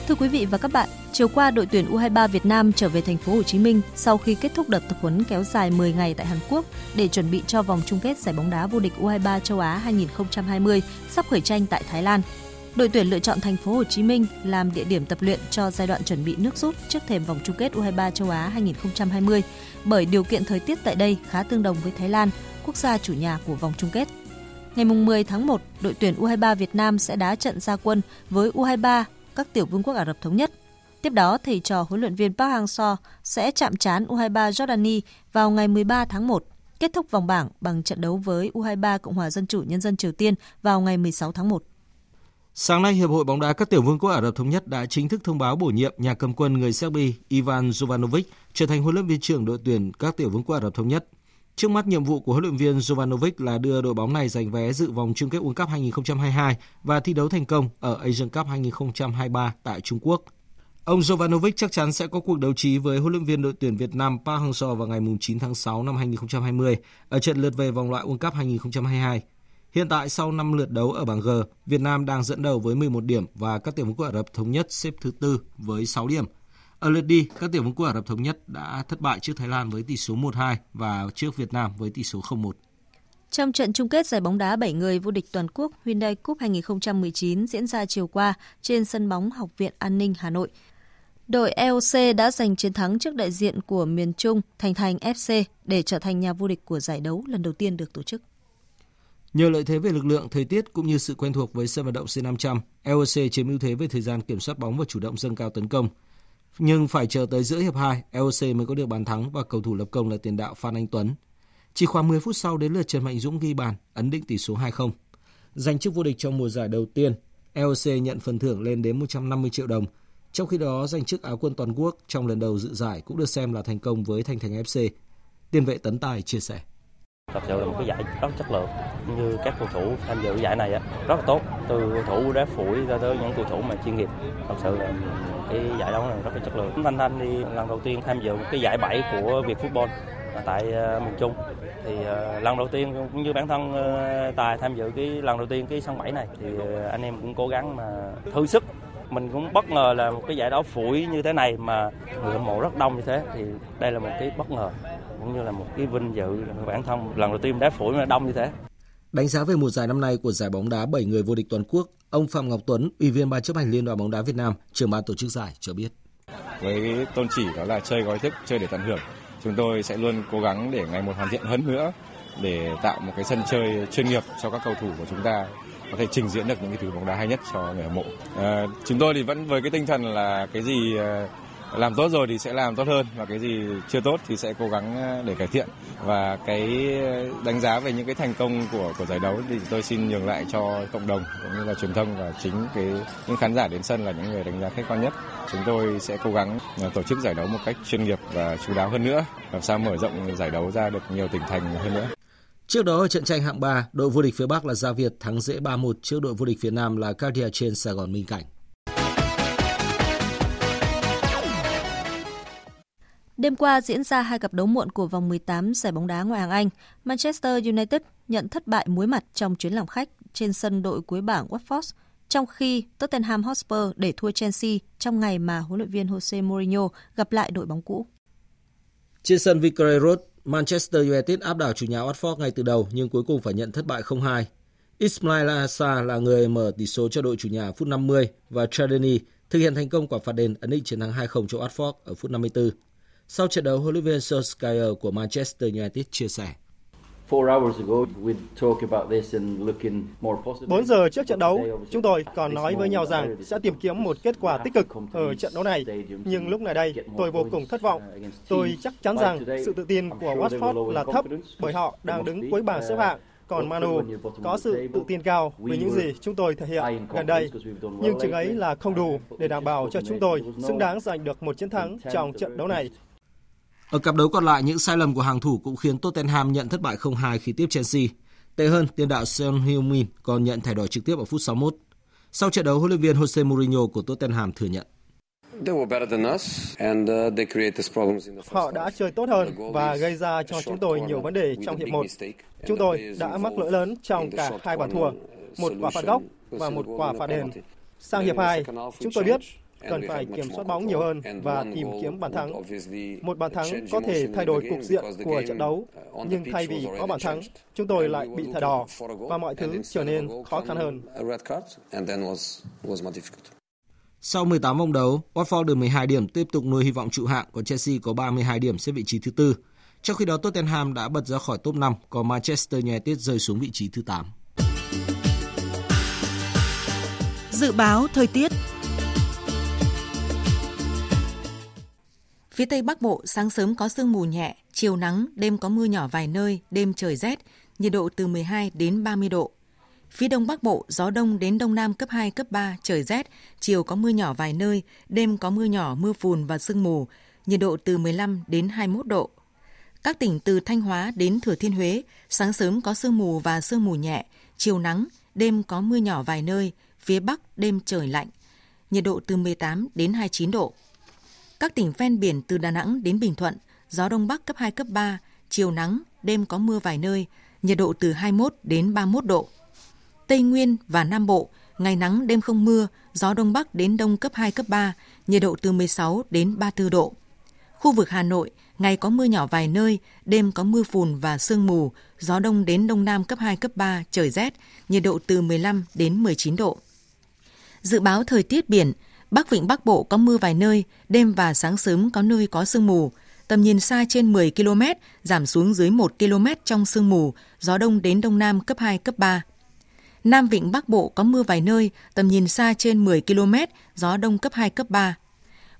Thưa quý vị và các bạn, chiều qua đội tuyển U23 Việt Nam trở về thành phố Hồ Chí Minh sau khi kết thúc đợt tập huấn kéo dài 10 ngày tại Hàn Quốc để chuẩn bị cho vòng chung kết giải bóng đá vô địch U23 châu Á 2020 sắp khởi tranh tại Thái Lan. Đội tuyển lựa chọn thành phố Hồ Chí Minh làm địa điểm tập luyện cho giai đoạn chuẩn bị nước rút trước thềm vòng chung kết U23 châu Á 2020 bởi điều kiện thời tiết tại đây khá tương đồng với Thái Lan, quốc gia chủ nhà của vòng chung kết. Ngày 10 tháng 1, đội tuyển U23 Việt Nam sẽ đá trận gia quân với U23 các tiểu vương quốc Ả Rập Thống Nhất. Tiếp đó, thầy trò huấn luyện viên Park Hang-seo sẽ chạm trán U23 Jordani vào ngày 13 tháng 1, kết thúc vòng bảng bằng trận đấu với U23 Cộng hòa Dân chủ Nhân dân Triều Tiên vào ngày 16 tháng 1. Sáng nay, Hiệp hội bóng đá các tiểu vương quốc Ả Rập Thống Nhất đã chính thức thông báo bổ nhiệm nhà cầm quân người Serbia Ivan Jovanovic trở thành huấn luyện viên trưởng đội tuyển các tiểu vương quốc Ả Rập Thống Nhất. Trước mắt nhiệm vụ của huấn luyện viên Jovanovic là đưa đội bóng này giành vé dự vòng chung kết World Cup 2022 và thi đấu thành công ở Asian Cup 2023 tại Trung Quốc. Ông Jovanovic chắc chắn sẽ có cuộc đấu trí với huấn luyện viên đội tuyển Việt Nam Park Hang-seo vào ngày 9 tháng 6 năm 2020 ở trận lượt về vòng loại World Cup 2022. Hiện tại sau 5 lượt đấu ở bảng G, Việt Nam đang dẫn đầu với 11 điểm và các tiểu vương quốc Ả Rập thống nhất xếp thứ tư với 6 điểm. Ở lượt đi, các tiểu vương quốc Ả Rập thống nhất đã thất bại trước Thái Lan với tỷ số 1-2 và trước Việt Nam với tỷ số 0-1. Trong trận chung kết giải bóng đá 7 người vô địch toàn quốc Hyundai Cup 2019 diễn ra chiều qua trên sân bóng Học viện An ninh Hà Nội, đội EOC đã giành chiến thắng trước đại diện của miền Trung Thành Thành FC để trở thành nhà vô địch của giải đấu lần đầu tiên được tổ chức. Nhờ lợi thế về lực lượng, thời tiết cũng như sự quen thuộc với sân vận động C500, EOC chiếm ưu thế về thời gian kiểm soát bóng và chủ động dâng cao tấn công. Nhưng phải chờ tới giữa hiệp 2, EOC mới có được bàn thắng và cầu thủ lập công là tiền đạo Phan Anh Tuấn. Chỉ khoảng 10 phút sau đến lượt Trần Mạnh Dũng ghi bàn, ấn định tỷ số 2-0. Giành chức vô địch trong mùa giải đầu tiên, EOC nhận phần thưởng lên đến 150 triệu đồng. Trong khi đó, giành chức áo quân toàn quốc trong lần đầu dự giải cũng được xem là thành công với Thành Thành FC. Tiền vệ Tấn Tài chia sẻ. Thật sự là một cái giải rất chất lượng như các cầu thủ tham dự giải này rất là tốt. Từ cầu thủ đá phủi ra tới những cầu thủ mà chuyên nghiệp. Thật sự là cái giải đấu này rất là chất lượng. Thanh thanh đi lần đầu tiên tham dự một cái giải bảy của việt football à, tại à, miền trung. Thì à, lần đầu tiên cũng như bản thân tài tham dự cái lần đầu tiên cái sân bảy này, thì anh em cũng cố gắng mà thử sức. Mình cũng bất ngờ là một cái giải đấu phủi như thế này mà người hâm mộ rất đông như thế, thì đây là một cái bất ngờ cũng như là một cái vinh dự bản thân lần đầu tiên đá phủi mà đông như thế. Đánh giá về mùa giải năm nay của giải bóng đá 7 người vô địch toàn quốc, ông Phạm Ngọc Tuấn, Ủy viên Ban chấp hành Liên đoàn bóng đá Việt Nam, trưởng ban tổ chức giải cho biết. Với tôn chỉ đó là chơi gói thức, chơi để tận hưởng, chúng tôi sẽ luôn cố gắng để ngày một hoàn thiện hơn nữa để tạo một cái sân chơi chuyên nghiệp cho các cầu thủ của chúng ta có thể trình diễn được những cái thứ bóng đá hay nhất cho người hâm mộ. À, chúng tôi thì vẫn với cái tinh thần là cái gì à, làm tốt rồi thì sẽ làm tốt hơn và cái gì chưa tốt thì sẽ cố gắng ờ, để cải thiện. Và cái ờ, đánh giá về những cái thành công của của giải đấu thì tôi xin nhường lại cho cộng đồng cũng như là truyền thông và chính cái những khán giả đến sân là những người đánh giá khách quan nhất. Chúng tôi sẽ cố gắng ờ, tổ chức giải đấu một cách chuyên nghiệp và chú đáo hơn nữa làm sao mở rộng giải đấu ra được nhiều tỉnh thành hơn nữa. Trước đó ở trận tranh hạng 3, đội vô địch phía Bắc là Gia Việt thắng dễ 3-1 trước đội vô địch phía Nam là Cardia trên Sài Gòn Minh Cảnh. Đêm qua diễn ra hai cặp đấu muộn của vòng 18 giải bóng đá ngoại hạng Anh. Manchester United nhận thất bại muối mặt trong chuyến làm khách trên sân đội cuối bảng Watford, trong khi Tottenham Hotspur để thua Chelsea trong ngày mà huấn luyện viên Jose Mourinho gặp lại đội bóng cũ. Trên sân Vicarage Road, Manchester United áp đảo chủ nhà Watford ngay từ đầu nhưng cuối cùng phải nhận thất bại 0-2. Ismail Assar là người mở tỷ số cho đội chủ nhà phút 50 và Chardini thực hiện thành công quả phạt đền ấn định chiến thắng 2-0 cho Watford ở phút 54. Sau trận đấu, huấn luyện viên Solskjaer của Manchester United chia sẻ. 4 giờ trước trận đấu, chúng tôi còn nói với nhau rằng sẽ tìm kiếm một kết quả tích cực ở trận đấu này. Nhưng lúc này đây, tôi vô cùng thất vọng. Tôi chắc chắn rằng sự tự tin của Watford là thấp bởi họ đang đứng cuối bảng xếp hạng còn Manu có sự tự tin cao với những gì chúng tôi thể hiện gần đây, nhưng chừng ấy là không đủ để đảm bảo cho chúng tôi xứng đáng giành được một chiến thắng trong trận đấu này. Ở cặp đấu còn lại, những sai lầm của hàng thủ cũng khiến Tottenham nhận thất bại 0-2 khi tiếp Chelsea. Tệ hơn, tiền đạo Son Heung-min còn nhận thẻ đỏ trực tiếp ở phút 61. Sau trận đấu, huấn luyện viên Jose Mourinho của Tottenham thừa nhận. Họ đã chơi tốt hơn và gây ra cho chúng tôi nhiều vấn đề trong hiệp 1. Chúng tôi đã mắc lỗi lớn trong cả hai bàn thua, một quả phạt góc và một quả phạt đền. Sang hiệp 2, chúng tôi biết cần phải kiểm soát bóng nhiều hơn và tìm kiếm bàn thắng. Một bàn thắng có thể thay đổi cục diện của trận đấu, nhưng thay vì có bàn thắng, chúng tôi lại bị thẻ đỏ và mọi thứ trở nên khó khăn hơn. Sau 18 vòng đấu, Watford được 12 điểm tiếp tục nuôi hy vọng trụ hạng, còn Chelsea có 32 điểm xếp vị trí thứ tư. Trong khi đó Tottenham đã bật ra khỏi top 5, còn Manchester United rơi xuống vị trí thứ 8. Dự báo thời tiết Phía Tây Bắc Bộ sáng sớm có sương mù nhẹ, chiều nắng, đêm có mưa nhỏ vài nơi, đêm trời rét, nhiệt độ từ 12 đến 30 độ. Phía Đông Bắc Bộ, gió đông đến Đông Nam cấp 2, cấp 3, trời rét, chiều có mưa nhỏ vài nơi, đêm có mưa nhỏ, mưa phùn và sương mù, nhiệt độ từ 15 đến 21 độ. Các tỉnh từ Thanh Hóa đến Thừa Thiên Huế, sáng sớm có sương mù và sương mù nhẹ, chiều nắng, đêm có mưa nhỏ vài nơi, phía Bắc đêm trời lạnh, nhiệt độ từ 18 đến 29 độ. Các tỉnh ven biển từ Đà Nẵng đến Bình Thuận, gió đông bắc cấp 2, cấp 3, chiều nắng, đêm có mưa vài nơi, nhiệt độ từ 21 đến 31 độ. Tây Nguyên và Nam Bộ, ngày nắng đêm không mưa, gió đông bắc đến đông cấp 2, cấp 3, nhiệt độ từ 16 đến 34 độ. Khu vực Hà Nội, ngày có mưa nhỏ vài nơi, đêm có mưa phùn và sương mù, gió đông đến đông nam cấp 2, cấp 3, trời rét, nhiệt độ từ 15 đến 19 độ. Dự báo thời tiết biển, Bắc Vịnh Bắc Bộ có mưa vài nơi, đêm và sáng sớm có nơi có sương mù. Tầm nhìn xa trên 10 km, giảm xuống dưới 1 km trong sương mù, gió đông đến đông nam cấp 2, cấp 3. Nam Vịnh Bắc Bộ có mưa vài nơi, tầm nhìn xa trên 10 km, gió đông cấp 2, cấp 3.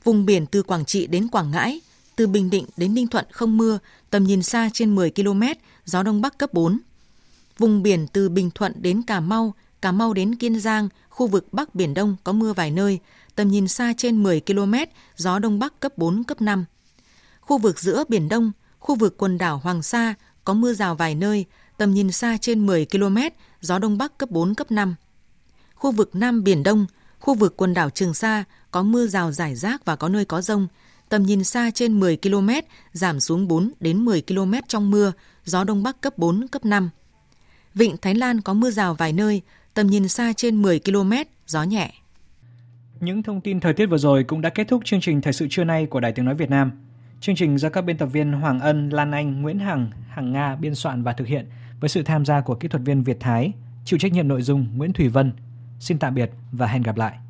Vùng biển từ Quảng Trị đến Quảng Ngãi, từ Bình Định đến Ninh Thuận không mưa, tầm nhìn xa trên 10 km, gió đông bắc cấp 4. Vùng biển từ Bình Thuận đến Cà Mau, Cà Mau đến Kiên Giang, khu vực Bắc Biển Đông có mưa vài nơi, tầm nhìn xa trên 10 km, gió Đông Bắc cấp 4, cấp 5. Khu vực giữa Biển Đông, khu vực quần đảo Hoàng Sa có mưa rào vài nơi, tầm nhìn xa trên 10 km, gió Đông Bắc cấp 4, cấp 5. Khu vực Nam Biển Đông, khu vực quần đảo Trường Sa có mưa rào rải rác và có nơi có rông, tầm nhìn xa trên 10 km, giảm xuống 4 đến 10 km trong mưa, gió Đông Bắc cấp 4, cấp 5. Vịnh Thái Lan có mưa rào vài nơi, tầm nhìn xa trên 10 km, gió nhẹ. Những thông tin thời tiết vừa rồi cũng đã kết thúc chương trình Thời sự trưa nay của Đài Tiếng Nói Việt Nam. Chương trình do các biên tập viên Hoàng Ân, Lan Anh, Nguyễn Hằng, Hằng Nga biên soạn và thực hiện với sự tham gia của kỹ thuật viên Việt Thái, chịu trách nhiệm nội dung Nguyễn Thủy Vân. Xin tạm biệt và hẹn gặp lại.